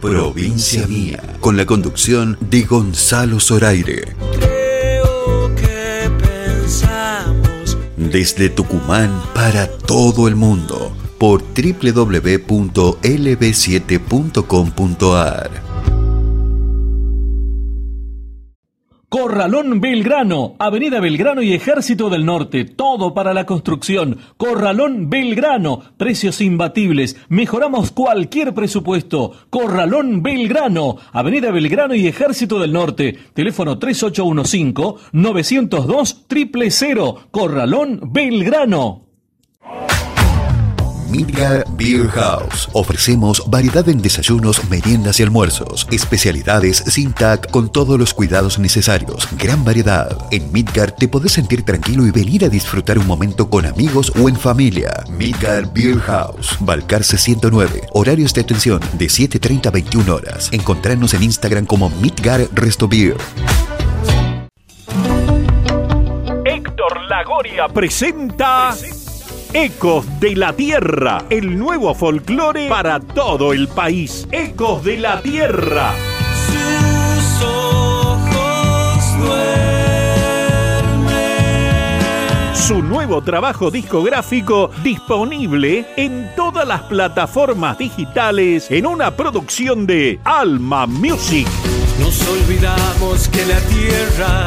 Provincia Mía. Con la conducción de Gonzalo Zoraire. Creo que pensamos Desde Tucumán para todo el mundo. Por www.lb7.com.ar. Corralón Belgrano, Avenida Belgrano y Ejército del Norte, todo para la construcción. Corralón Belgrano, precios imbatibles, mejoramos cualquier presupuesto. Corralón Belgrano, Avenida Belgrano y Ejército del Norte, teléfono 3815-902-000, Corralón Belgrano. Midgar Beer House. Ofrecemos variedad en desayunos, meriendas y almuerzos. Especialidades sin TAC con todos los cuidados necesarios. Gran variedad. En Midgar te podés sentir tranquilo y venir a disfrutar un momento con amigos o en familia. Midgar Beer House. Balcarce 109. Horarios de atención de 7.30 a 21 horas. Encontrarnos en Instagram como Midgar Resto Beer. Héctor Lagoria presenta Ecos de la Tierra, el nuevo folclore para todo el país. Ecos de la Tierra. sus ojos duermen. Su nuevo trabajo discográfico disponible en todas las plataformas digitales en una producción de Alma Music. Nos olvidamos que la tierra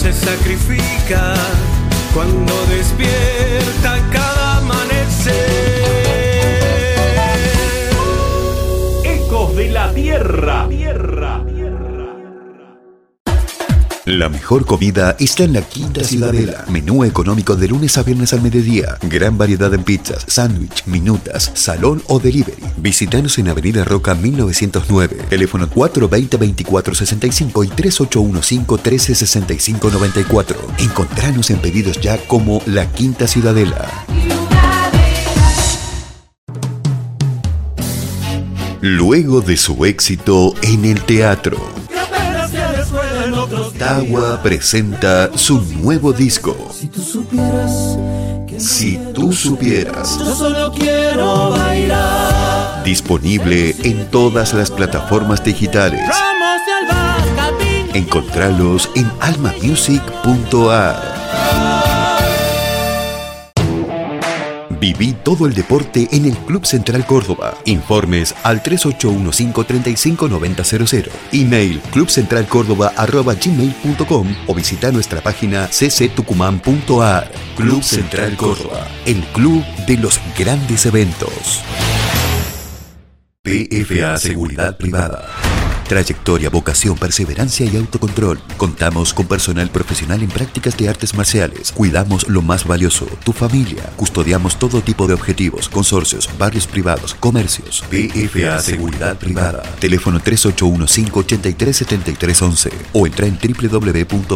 se sacrifica cuando despierta cada amanecer. Ecos de la Tierra. La mejor comida está en la Quinta Ciudadela. Menú económico de lunes a viernes al mediodía. Gran variedad en pizzas, sándwich, minutas, salón o delivery. Visítanos en Avenida Roca 1909. Teléfono 420-2465 y 3815-1365-94. Encontranos en pedidos ya como La Quinta Ciudadela. Luego de su éxito en el teatro, Tawa presenta su nuevo disco. Si tú supieras Si tú supieras. Yo solo quiero bailar. Disponible en todas las plataformas digitales. Encontralos en almamusic.ar. Viví todo el deporte en el Club Central Córdoba. Informes al 3815-359000. Email clubcentralcórdoba.gmail.com o visita nuestra página cctucumán.ar. Club Central Córdoba, el club de los grandes eventos. PFA Seguridad Privada. Trayectoria, vocación, perseverancia y autocontrol. Contamos con personal profesional en prácticas de artes marciales. Cuidamos lo más valioso, tu familia. Custodiamos todo tipo de objetivos, consorcios, barrios privados, comercios. PFA Seguridad Privada. Teléfono 3815-837311 o entra en www.pfa.com.ar.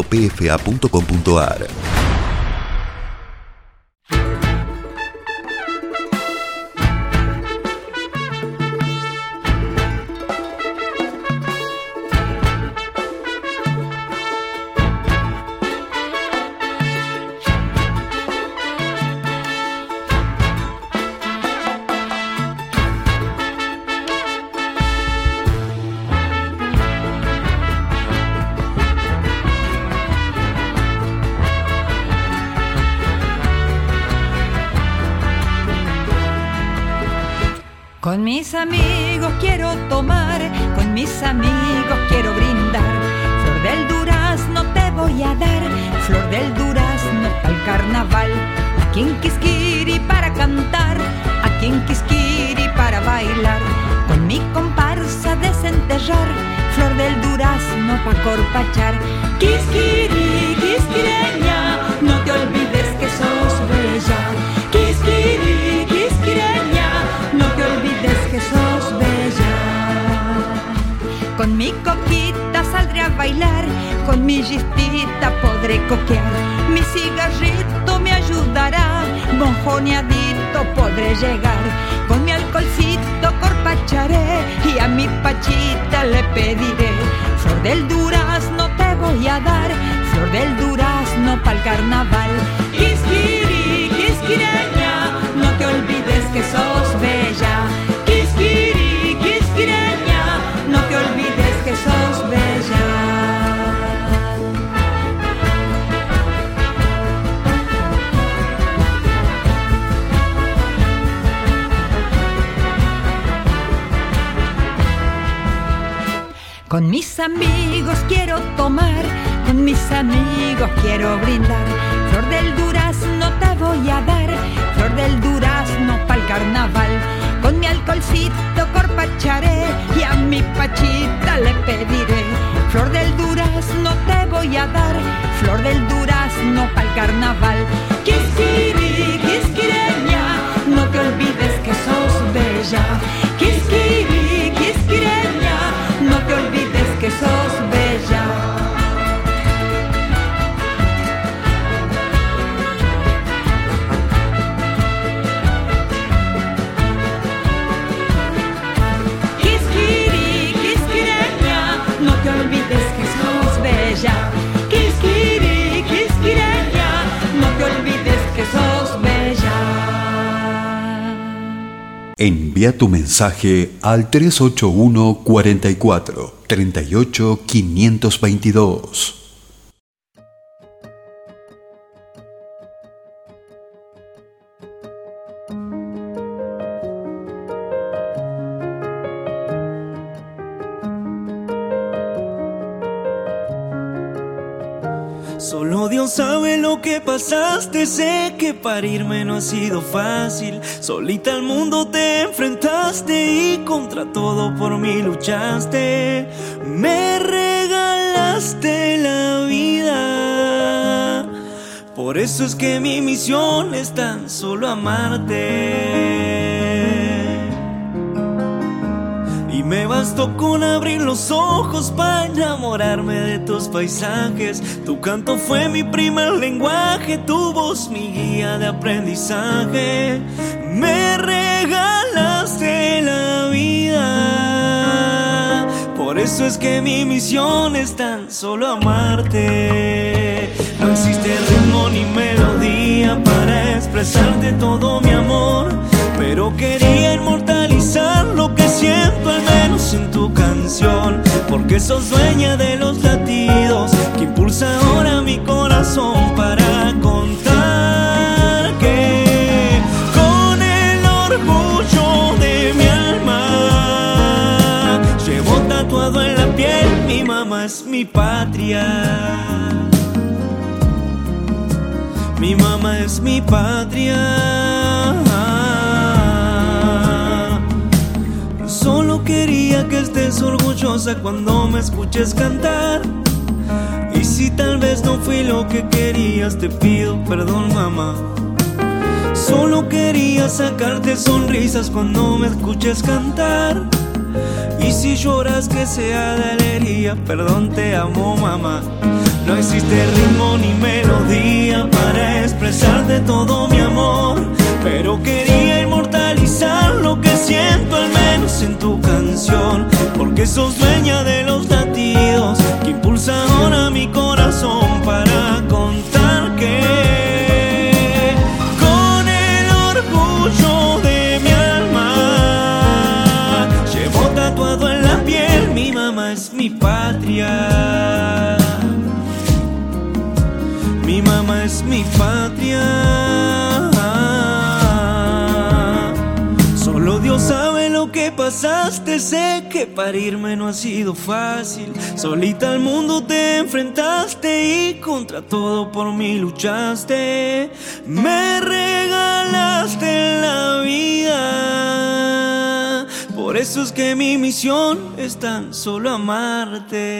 Envía tu mensaje al 381 44 38 522. Pasaste, sé que parirme no ha sido fácil. Solita al mundo te enfrentaste y contra todo por mí luchaste. Me regalaste la vida. Por eso es que mi misión es tan solo amarte. Me bastó con abrir los ojos para enamorarme de tus paisajes. Tu canto fue mi primer lenguaje, tu voz mi guía de aprendizaje. Me regalaste la vida. Por eso es que mi misión es tan solo amarte. No existe ritmo ni melodía para expresarte todo mi pero quería inmortalizar lo que siento al menos en tu canción, porque sos dueña de los latidos que impulsa ahora mi corazón para contar que con el orgullo de mi alma llevo tatuado en la piel mi mamá es mi patria. Mi mamá es mi patria. Orgullosa cuando me escuches cantar. Y si tal vez no fui lo que querías, te pido perdón, mamá. Solo quería sacarte sonrisas cuando me escuches cantar. Y si lloras que sea de alegría, perdón, te amo, mamá. No existe ritmo ni melodía para expresarte todo mi amor, pero quería inmortalizar lo que siento al menos en tu canción, porque sos dueña de los latidos que impulsa ahora mi corazón para contar que con el orgullo de mi alma llevo tatuado en la piel mi mamá es mi patria. Pasaste. Sé que parirme no ha sido fácil. Solita al mundo te enfrentaste y contra todo por mí luchaste. Me regalaste la vida. Por eso es que mi misión es tan solo amarte.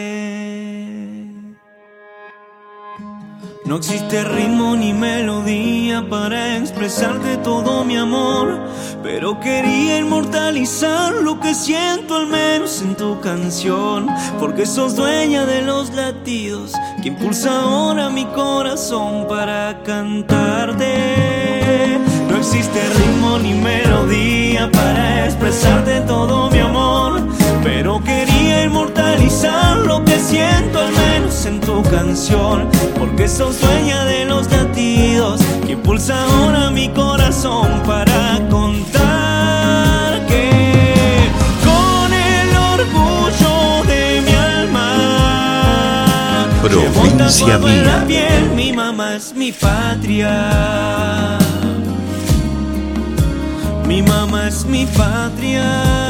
No existe ritmo ni melodía para expresarte todo mi amor, pero quería inmortalizar lo que siento al menos en tu canción, porque sos dueña de los latidos que impulsa ahora mi corazón para cantarte. No existe ritmo ni melodía para expresarte todo mi amor, pero quería inmortalizar lo que siento al menos en tu canción, porque sos dueña de los latidos que impulsa ahora mi corazón para contar que con el orgullo de mi alma Provincia tatuado en la mía. piel, mi mamá es mi patria. Mi mamá es mi patria.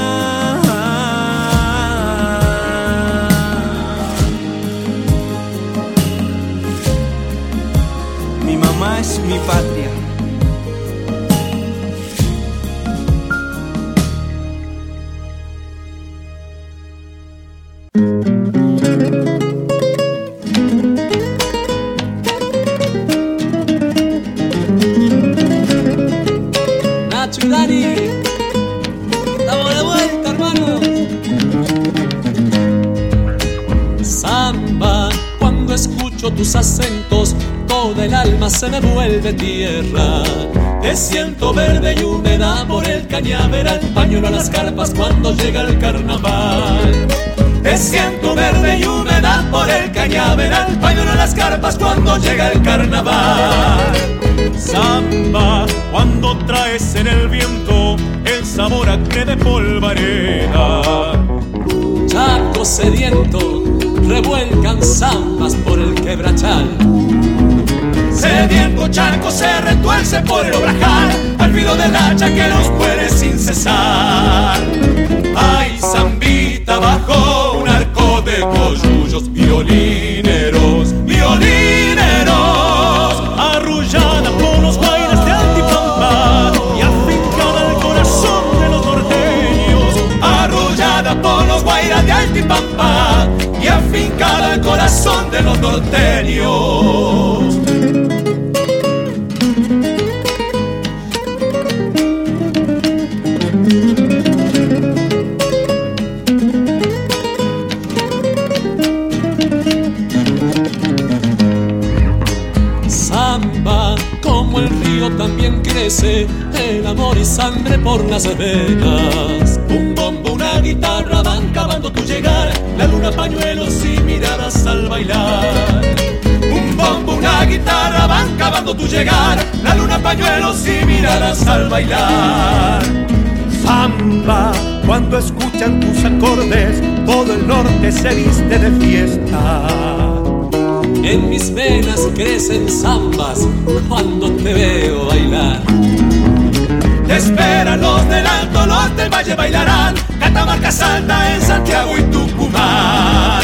Mi patria. Se me vuelve tierra. Te siento verde y húmeda por el cañaveral, pañuelo a las carpas cuando llega el carnaval. Te siento verde y húmeda por el cañaveral, pañuelo a las carpas cuando llega el carnaval. Samba, cuando traes en el viento el sabor acre de polvareda. Chaco sediento, revuelcan zambas por el quebrachal. Sediento charco se retuerce por el obrajal Al filo del hacha que los muere sin cesar Ay, zambita bajo un arco de coyullos Violineros, violineros Arrullada por los bailes de Altipampa y afincada al corazón de los norteños. Arrullada por los guairas de Altipampa Y afincada al corazón de los norteños el amor y sangre por las venas. Un bombo, una guitarra van cavando tu llegar, la luna pañuelos y miradas al bailar. Un bombo, una guitarra van cavando tu llegar, la luna pañuelos y miradas al bailar. Samba, cuando escuchan tus acordes, todo el norte se viste de fiesta. En mis venas crecen zambas cuando te veo bailar. Te esperan los del Alto, los del Valle bailarán. Catamarca salta en Santiago y Tucumán.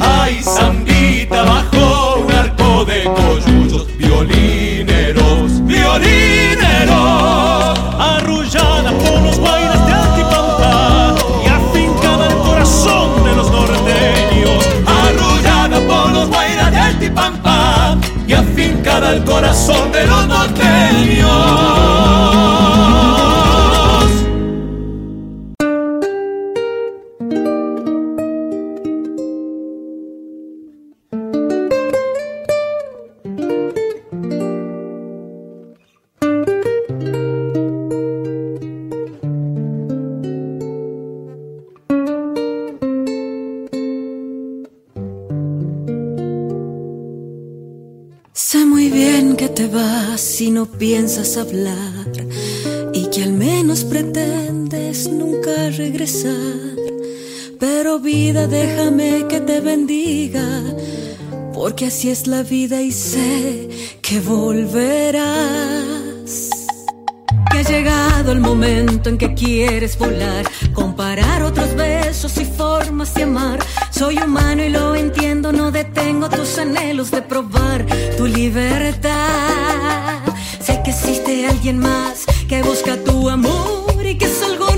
Ay, zambita bajo un arco de coyullos, violineros, violineros. Afincada el corazón de los Sé muy bien que te vas si no piensas hablar y que al menos pretendes nunca regresar. Pero vida, déjame que te bendiga, porque así es la vida y sé que volverás. Que ha llegado el momento en que quieres volar, comparar otros besos y formas de amar. Soy humano y lo entiendo, no detengo tus anhelos de probar tu libertad. Sé que existe alguien más que busca tu amor y que es algo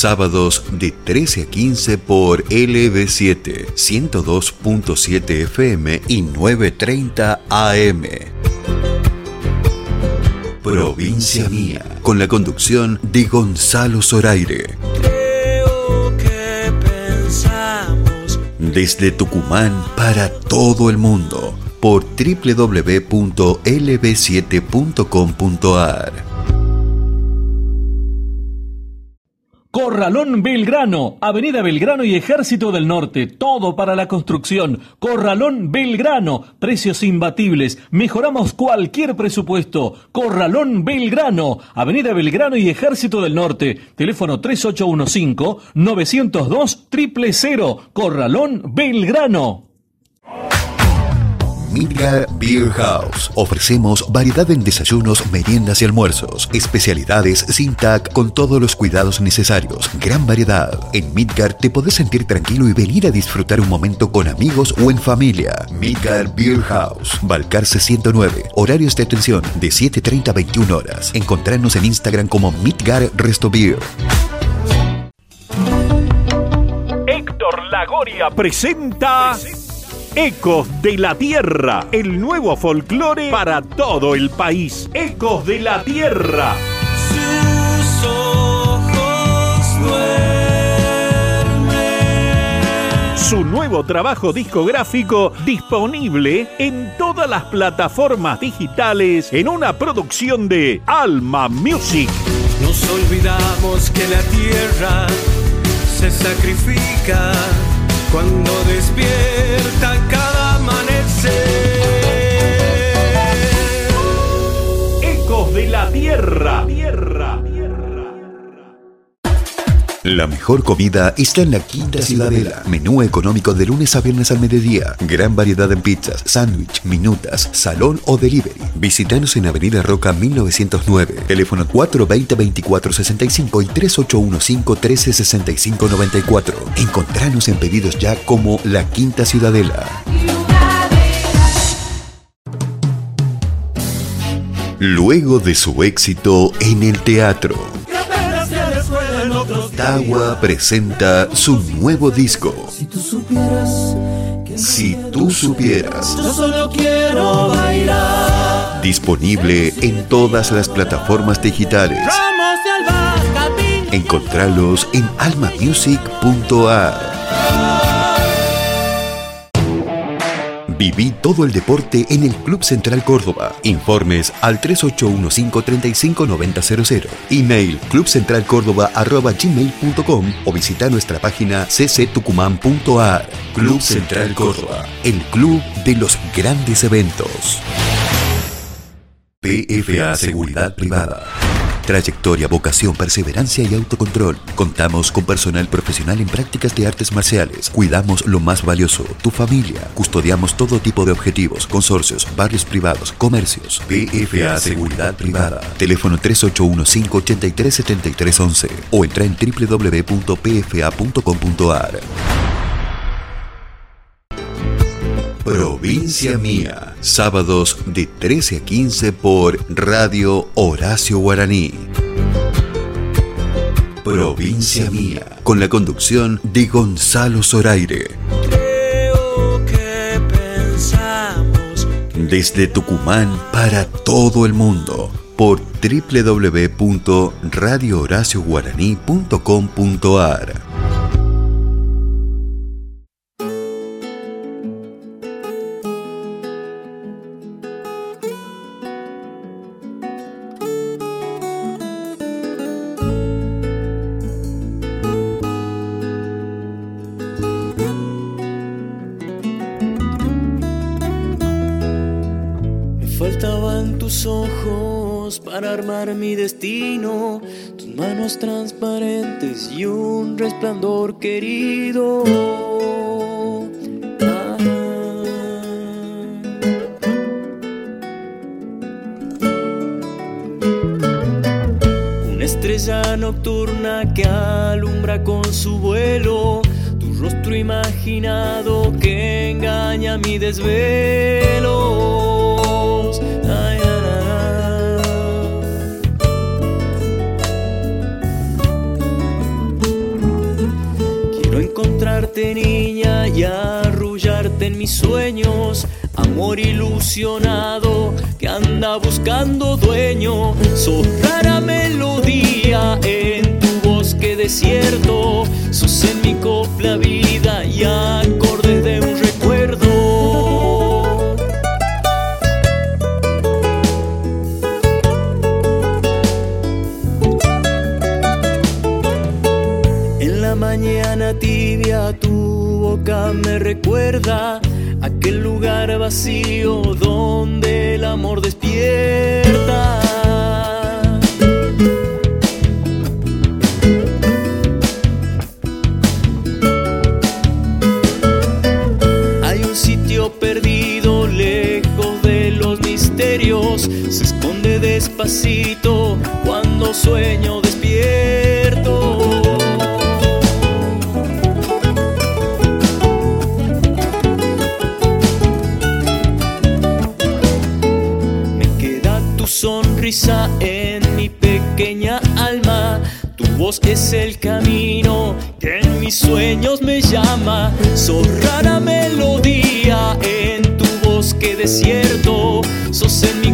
sábados de 13 a 15 por LB7, 102.7 FM y 9.30 AM. Provincia Mía, con la conducción de Gonzalo Zoraire. Creo que pensamos Desde Tucumán para todo el mundo, por www.lb7.com.ar. Belgrano, Avenida Belgrano y Ejército del Norte, todo para la construcción. Corralón Belgrano, precios imbatibles, mejoramos cualquier presupuesto. Corralón Belgrano, Avenida Belgrano y Ejército del Norte, teléfono 3815-902 000, Corralón Belgrano. Midgar Beer House. Ofrecemos variedad en desayunos, meriendas y almuerzos. Especialidades sin TAC con todos los cuidados necesarios. Gran variedad. En Midgar te podés sentir tranquilo y venir a disfrutar un momento con amigos o en familia. Midgar Beer House. Balcarce 109. Horarios de atención de 7.30 a 21 horas. Encontrarnos en Instagram como Midgar Resto Beer. Héctor Lagoria presenta Ecos de la Tierra, el nuevo folclore para todo el país. Ecos de la Tierra. Sus ojos Su nuevo trabajo discográfico disponible en todas las plataformas digitales en una producción de Alma Music. Nos olvidamos que la tierra se sacrifica cuando despierta cada amanecer. Ecos de la Tierra. La mejor comida está en la Quinta Ciudadela. Menú económico de lunes a viernes al mediodía. Gran variedad en pizzas, sándwich, minutas, salón o delivery. Visítanos en Avenida Roca 1909. Teléfono 420-2465 y 3815-1365-94. Encontranos en pedidos ya como La Quinta Ciudadela. Luego de su éxito en el teatro, Tawa presenta su nuevo disco. Si tú supieras Si tú supieras, yo solo quiero bailar. disponible en todas las plataformas digitales. Encontralos en almamusic.ar. Viví todo el deporte en el Club Central Córdoba. Informes al 3815-359000. Email clubcentralcórdoba.gmail.com o visita nuestra página cctucumán.ar. Club Central Córdoba, el club de los grandes eventos. PFA Seguridad Privada. Trayectoria, vocación, perseverancia y autocontrol. Contamos con personal profesional en prácticas de artes marciales. Cuidamos lo más valioso, tu familia. Custodiamos todo tipo de objetivos, consorcios, barrios privados, comercios. PFA Seguridad Privada. Teléfono 3815-837311 o entra en www.pfa.com.ar. Provincia Mía. Sábados de 13 a 15 por Radio Horacio Guaraní. Provincia Mía. Con la conducción de Gonzalo Zoraire. Creo que pensamos Desde Tucumán para todo el mundo. Por www.radiohoracioguaraní.com.ar resplandor querido. Una estrella nocturna que alumbra con su vuelo, tu rostro imaginado que engaña mi desvelos. Niña y arrullarte en mis sueños. Amor ilusionado que anda buscando dueño. Sos rara melodía en tu bosque desierto. Sos en mi copla vida y acordes de me recuerda aquel lugar vacío donde el amor despierta. Hay un sitio perdido lejos de los misterios, se esconde despacito cuando sueño despierto. Es el camino que en mis sueños me llama. Sos rara melodía en tu bosque desierto. Sos en mi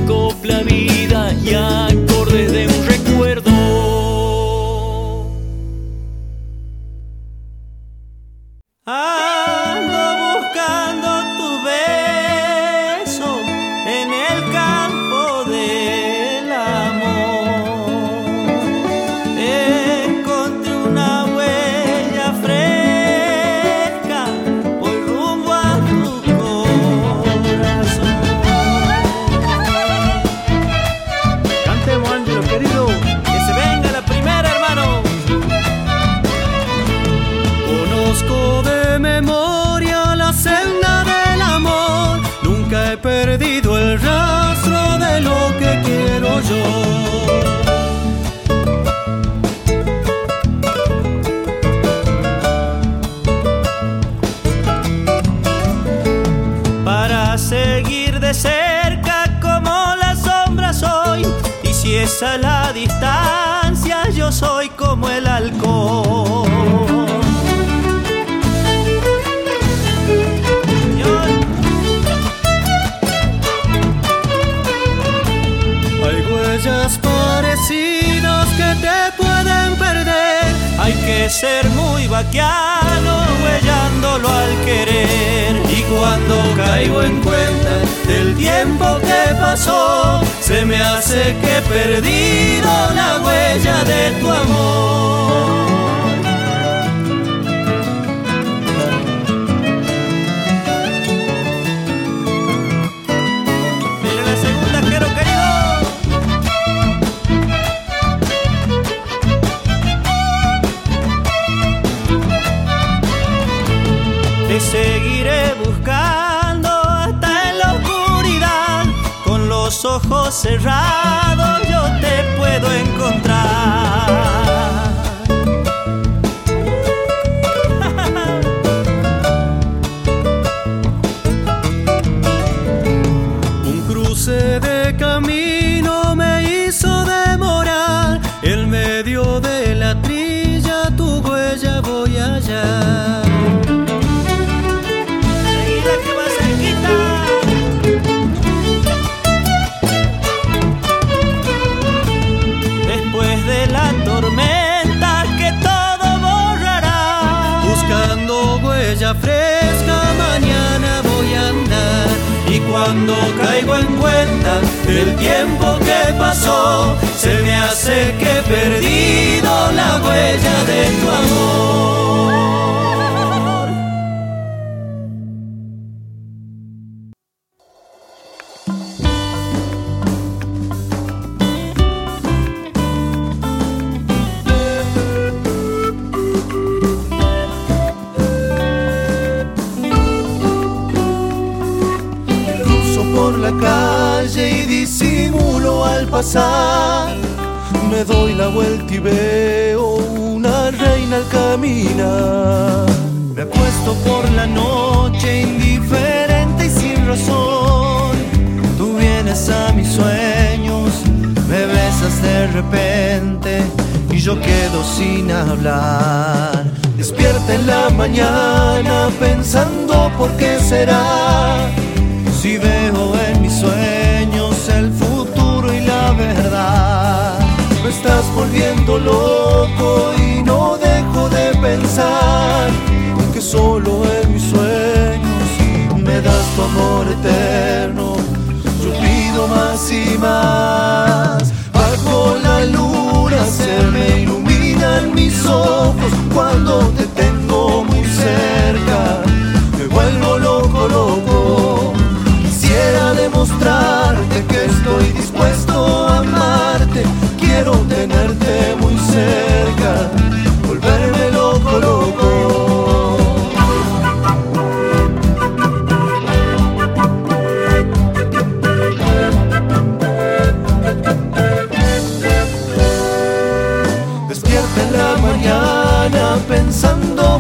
yo te puedo encontrar. En cuenta del tiempo que pasó, se me hace que he perdido la huella de tu amor. La calle y disimulo al pasar. Me doy la vuelta y veo una reina al caminar. Me acuesto por la noche indiferente y sin razón. Tú vienes a mis sueños, me besas de repente y yo quedo sin hablar. Despierta en la mañana pensando por qué será. Si veo estás volviendo loco y no dejo de pensar que solo en mis sueños me das tu amor eterno. Yo pido más y más. Bajo la luna se me iluminan mis ojos cuando te tengo estrella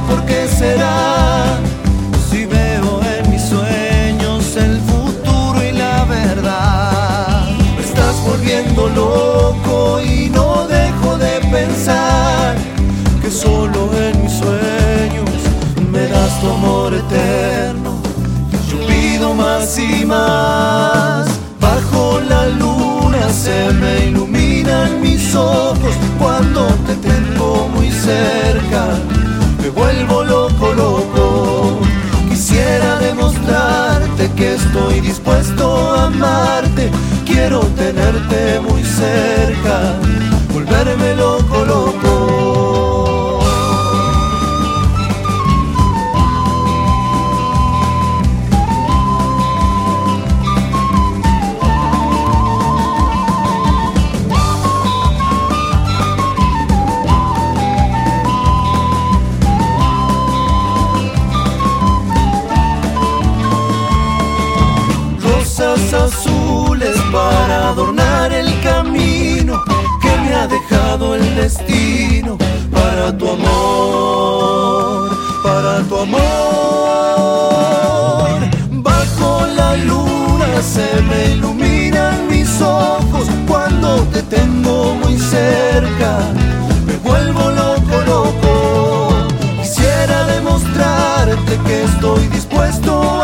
por qué será. Si veo en mis sueños el futuro y la verdad. Me estás volviendo loco y no dejo de pensar que solo en mis sueños me das tu amor eterno. Yo pido más y más. Bajo la luna se me iluminan mis ojos cuando te tengo muy cerca me vuelvo loco, loco. Quisiera demostrarte que estoy dispuesto a amarte, quiero tenerte muy cerca, volverme loco, loco. para adornar el camino que me ha dejado el destino para tu amor, para tu amor. Bajo la luna se me iluminan mis ojos cuando te tengo muy cerca. Me vuelvo loco, loco. Quisiera demostrarte que estoy dispuesto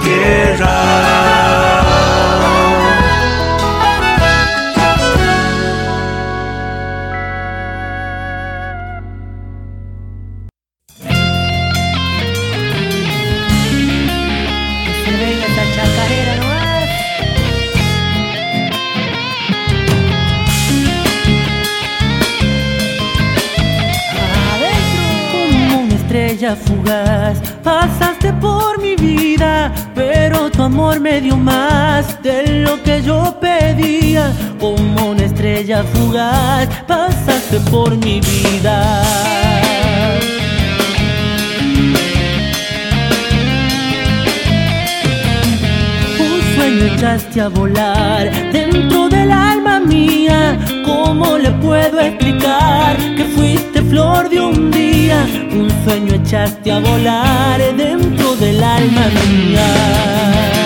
begin. Me dio más de lo que yo pedía. Como una estrella fugaz, pasaste por mi vida. Un sueño echaste a volar dentro del alma mía. ¿Cómo le puedo explicar que fuiste flor de un día? Un sueño echaste a volar dentro del alma mía.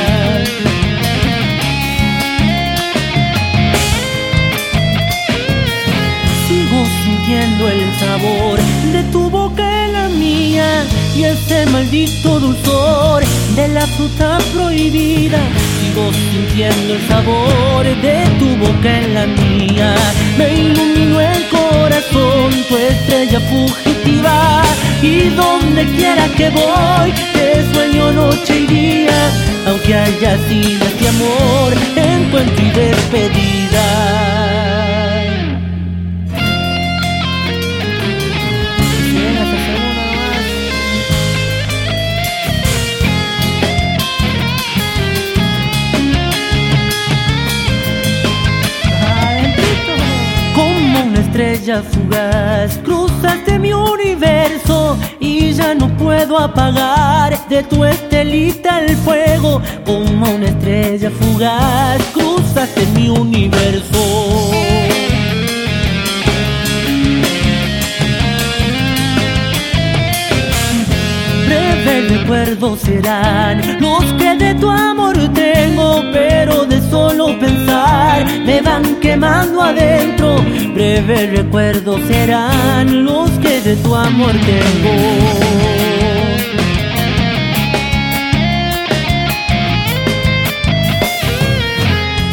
Sabor de tu boca en la mía y ese maldito dulzor de la fruta prohibida. Sigo sintiendo el sabor de tu boca en la mía. Me iluminó el corazón, tu estrella fugitiva. Y donde quiera que voy, te sueño noche y día. Aunque haya sido este amor, encuentro y despedida. Estrella fugaz, cruzaste mi universo y ya no puedo apagar de tu estelita el fuego. Como una estrella fugaz, cruzaste mi universo. Breves recuerdos serán los que de tu amor tengo, pero de solo pensar me van quemando adentro. Breves recuerdos serán los que de tu amor tengo.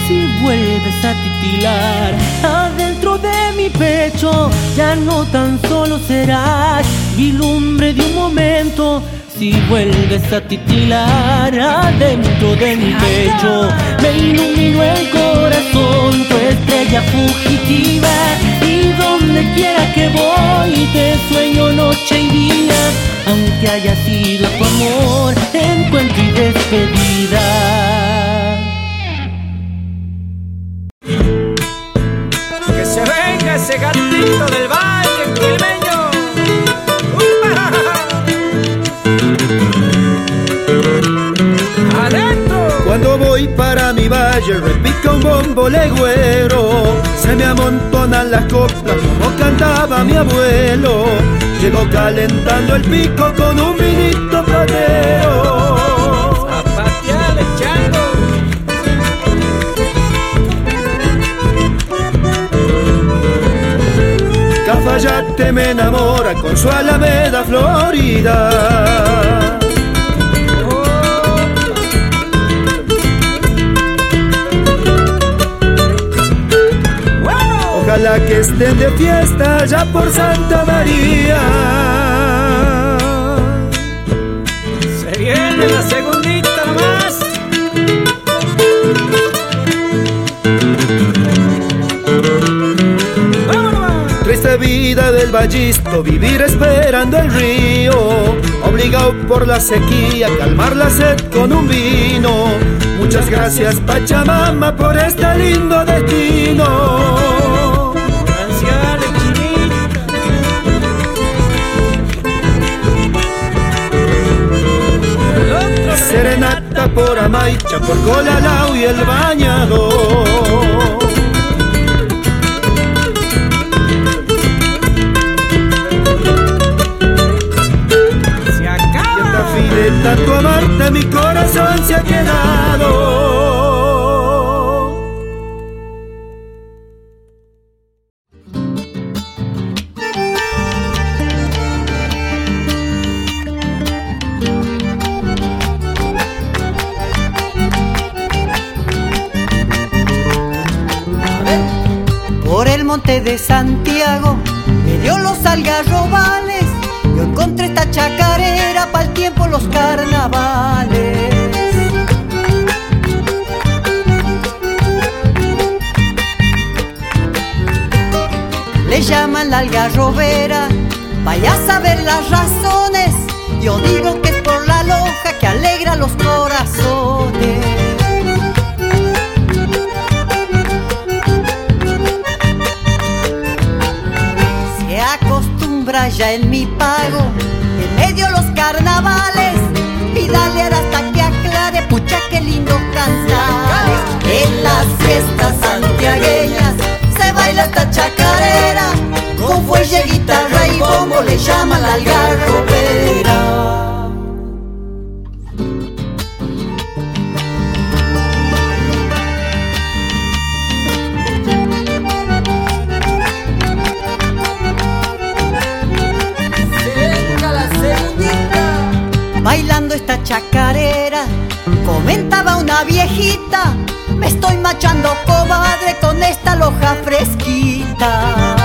si vuelves a titilar adentro de mi pecho, ya no tan solo serás vilumbre de un momento. Si vuelves a titilar adentro de mi pecho, me iluminó el corazón, tu estrella fugitiva. Y donde quiera que voy, te sueño noche y día. Aunque haya sido tu amor, encuentro y despedida. Que se venga ese gatito del valle mi valle repica un bombo legüero. Se me amontonan las coplas como cantaba mi abuelo. Llego calentando el pico con un vinito platero. ¡Zapateale, chango! Cafayate me enamora con su alameda florida estén de fiesta ya por Santa María. Se viene la segundita nomás. Triste vida del ballisto, vivir esperando el río, obligado por la sequía, calmar la sed con un vino. Muchas gracias Pachamama por este lindo destino. Por Amaicha, por Colalao y el bañador. Se acaba. Y de tanto amarte mi corazón se ha quedado. De Santiago me dio los algarrobales. Yo encontré esta chacarera para el tiempo los carnavales. Le llaman la algarrobera Vaya a saber las razones, yo digo que es por la lonja que alegra los corazones. Acostumbra ya en mi pago, en medio los carnavales, y dale hasta que aclare, pucha que lindo cantar. En las fiestas santiagueñas se baila esta chacarera, con fuelle, guitarra y bombo le llaman la algarrobera. Esta chacarera, comentaba una viejita, me estoy machando comadre con esta loja fresquita.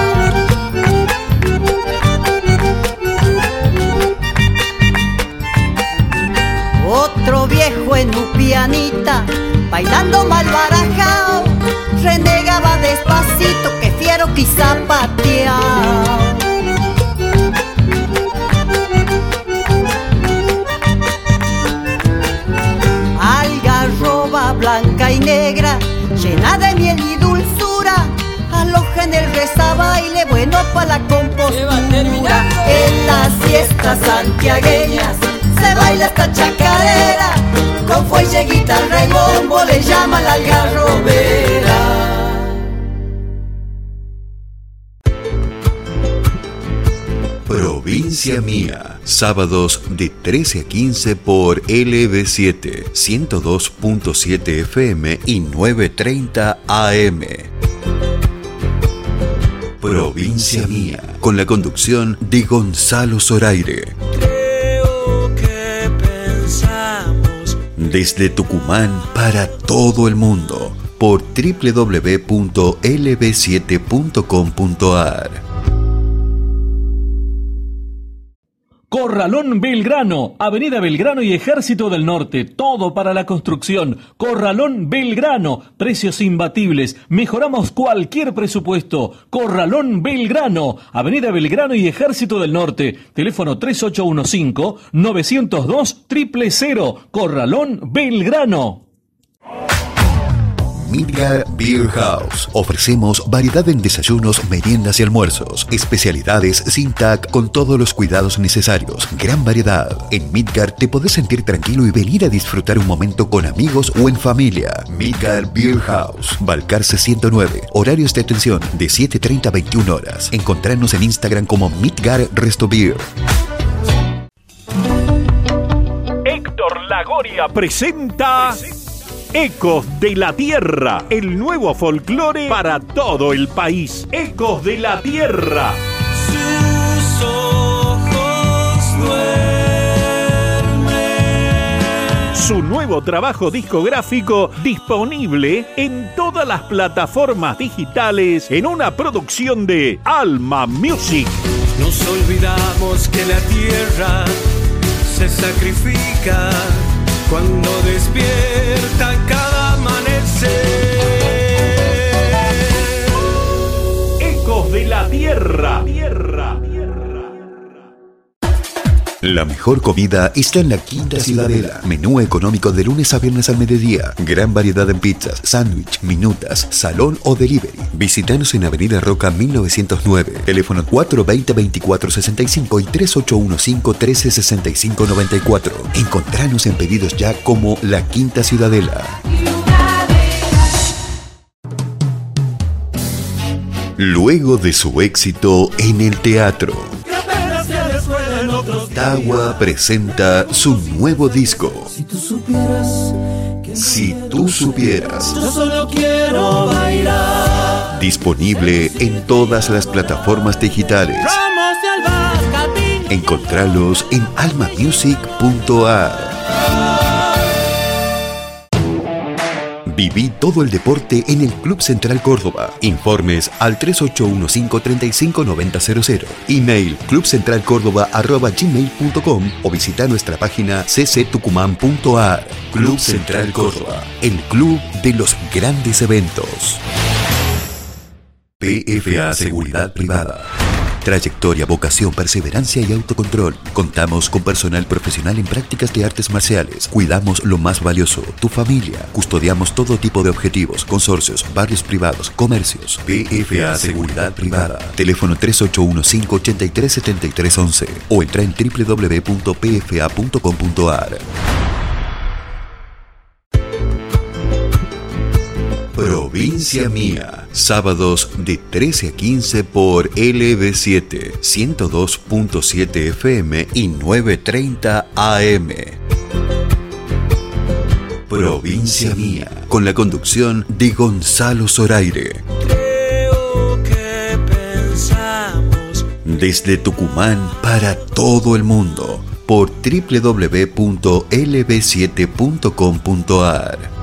Otro viejo en un pianita, bailando mal barajao, renegaba despacito que fiero quizá pateao. Y negra, llena de miel y dulzura, aloja en el reza baile bueno para la compostura. En las fiestas santiagueñas se baila esta chacarera, con fuelle, guitarra y bombo le llama la algarrobera. Provincia Mía, sábados de 13 a 15 por LB7, 102.7 FM y 9.30 AM. Provincia Mía, con la conducción de Gonzalo Zoraire. Desde Tucumán para todo el mundo, por www.lb7.com.ar. Corralón Belgrano, Avenida Belgrano y Ejército del Norte, todo para la construcción. Corralón Belgrano, precios imbatibles, mejoramos cualquier presupuesto. Corralón Belgrano, Avenida Belgrano y Ejército del Norte, teléfono 3815-902 000. Corralón Belgrano. Midgar Beer House. Ofrecemos variedad en desayunos, meriendas y almuerzos. Especialidades sin TAC con todos los cuidados necesarios. Gran variedad. En Midgar te podés sentir tranquilo y venir a disfrutar un momento con amigos o en familia. Midgar Beer House. Balcarce 109. Horarios de atención de 7.30 a 21 horas. Encontrarnos en Instagram como Midgar Resto Beer. Héctor Lagoria presenta Ecos de la Tierra, el nuevo folclore para todo el país. Ecos de la Tierra. Sus ojos duermen. Su nuevo trabajo discográfico disponible en todas las plataformas digitales en una producción de Alma Music. Nos olvidamos que la tierra se sacrifica cuando despierta cada amanecer. Ecos de la Tierra. La mejor comida está en la Quinta Ciudadela. Menú económico de lunes a viernes al mediodía. Gran variedad en pizzas, sándwich, minutas, salón o delivery. Visítanos en Avenida Roca 1909. Teléfono 420-2465 y 3815-1365-94. Encontranos en pedidos ya como La Quinta Ciudadela. Luego de su éxito en el teatro, Tagua presenta su nuevo disco. Si tú supieras Si tú supieras, yo solo quiero bailar. disponible en todas las plataformas digitales. Encontralos en almamusic.ar. Viví todo el deporte en el Club Central Córdoba. Informes al 3815-359000. Email clubcentralcórdoba.gmail.com o visita nuestra página cctucumán.ar. Club Central Córdoba, el club de los grandes eventos. PFA Seguridad Privada. Trayectoria, vocación, perseverancia y autocontrol. Contamos con personal profesional en prácticas de artes marciales. Cuidamos lo más valioso, tu familia. Custodiamos todo tipo de objetivos, consorcios, barrios privados, comercios. PFA Seguridad Privada. Teléfono 3815-837311 o entra en www.pfa.com.ar. Provincia Mía. Sábados de 13 a 15 por LB7, 102.7 FM y 9.30 AM. Provincia Mía. Con la conducción de Gonzalo Zoraire. Desde Tucumán para todo el mundo por www.lb7.com.ar.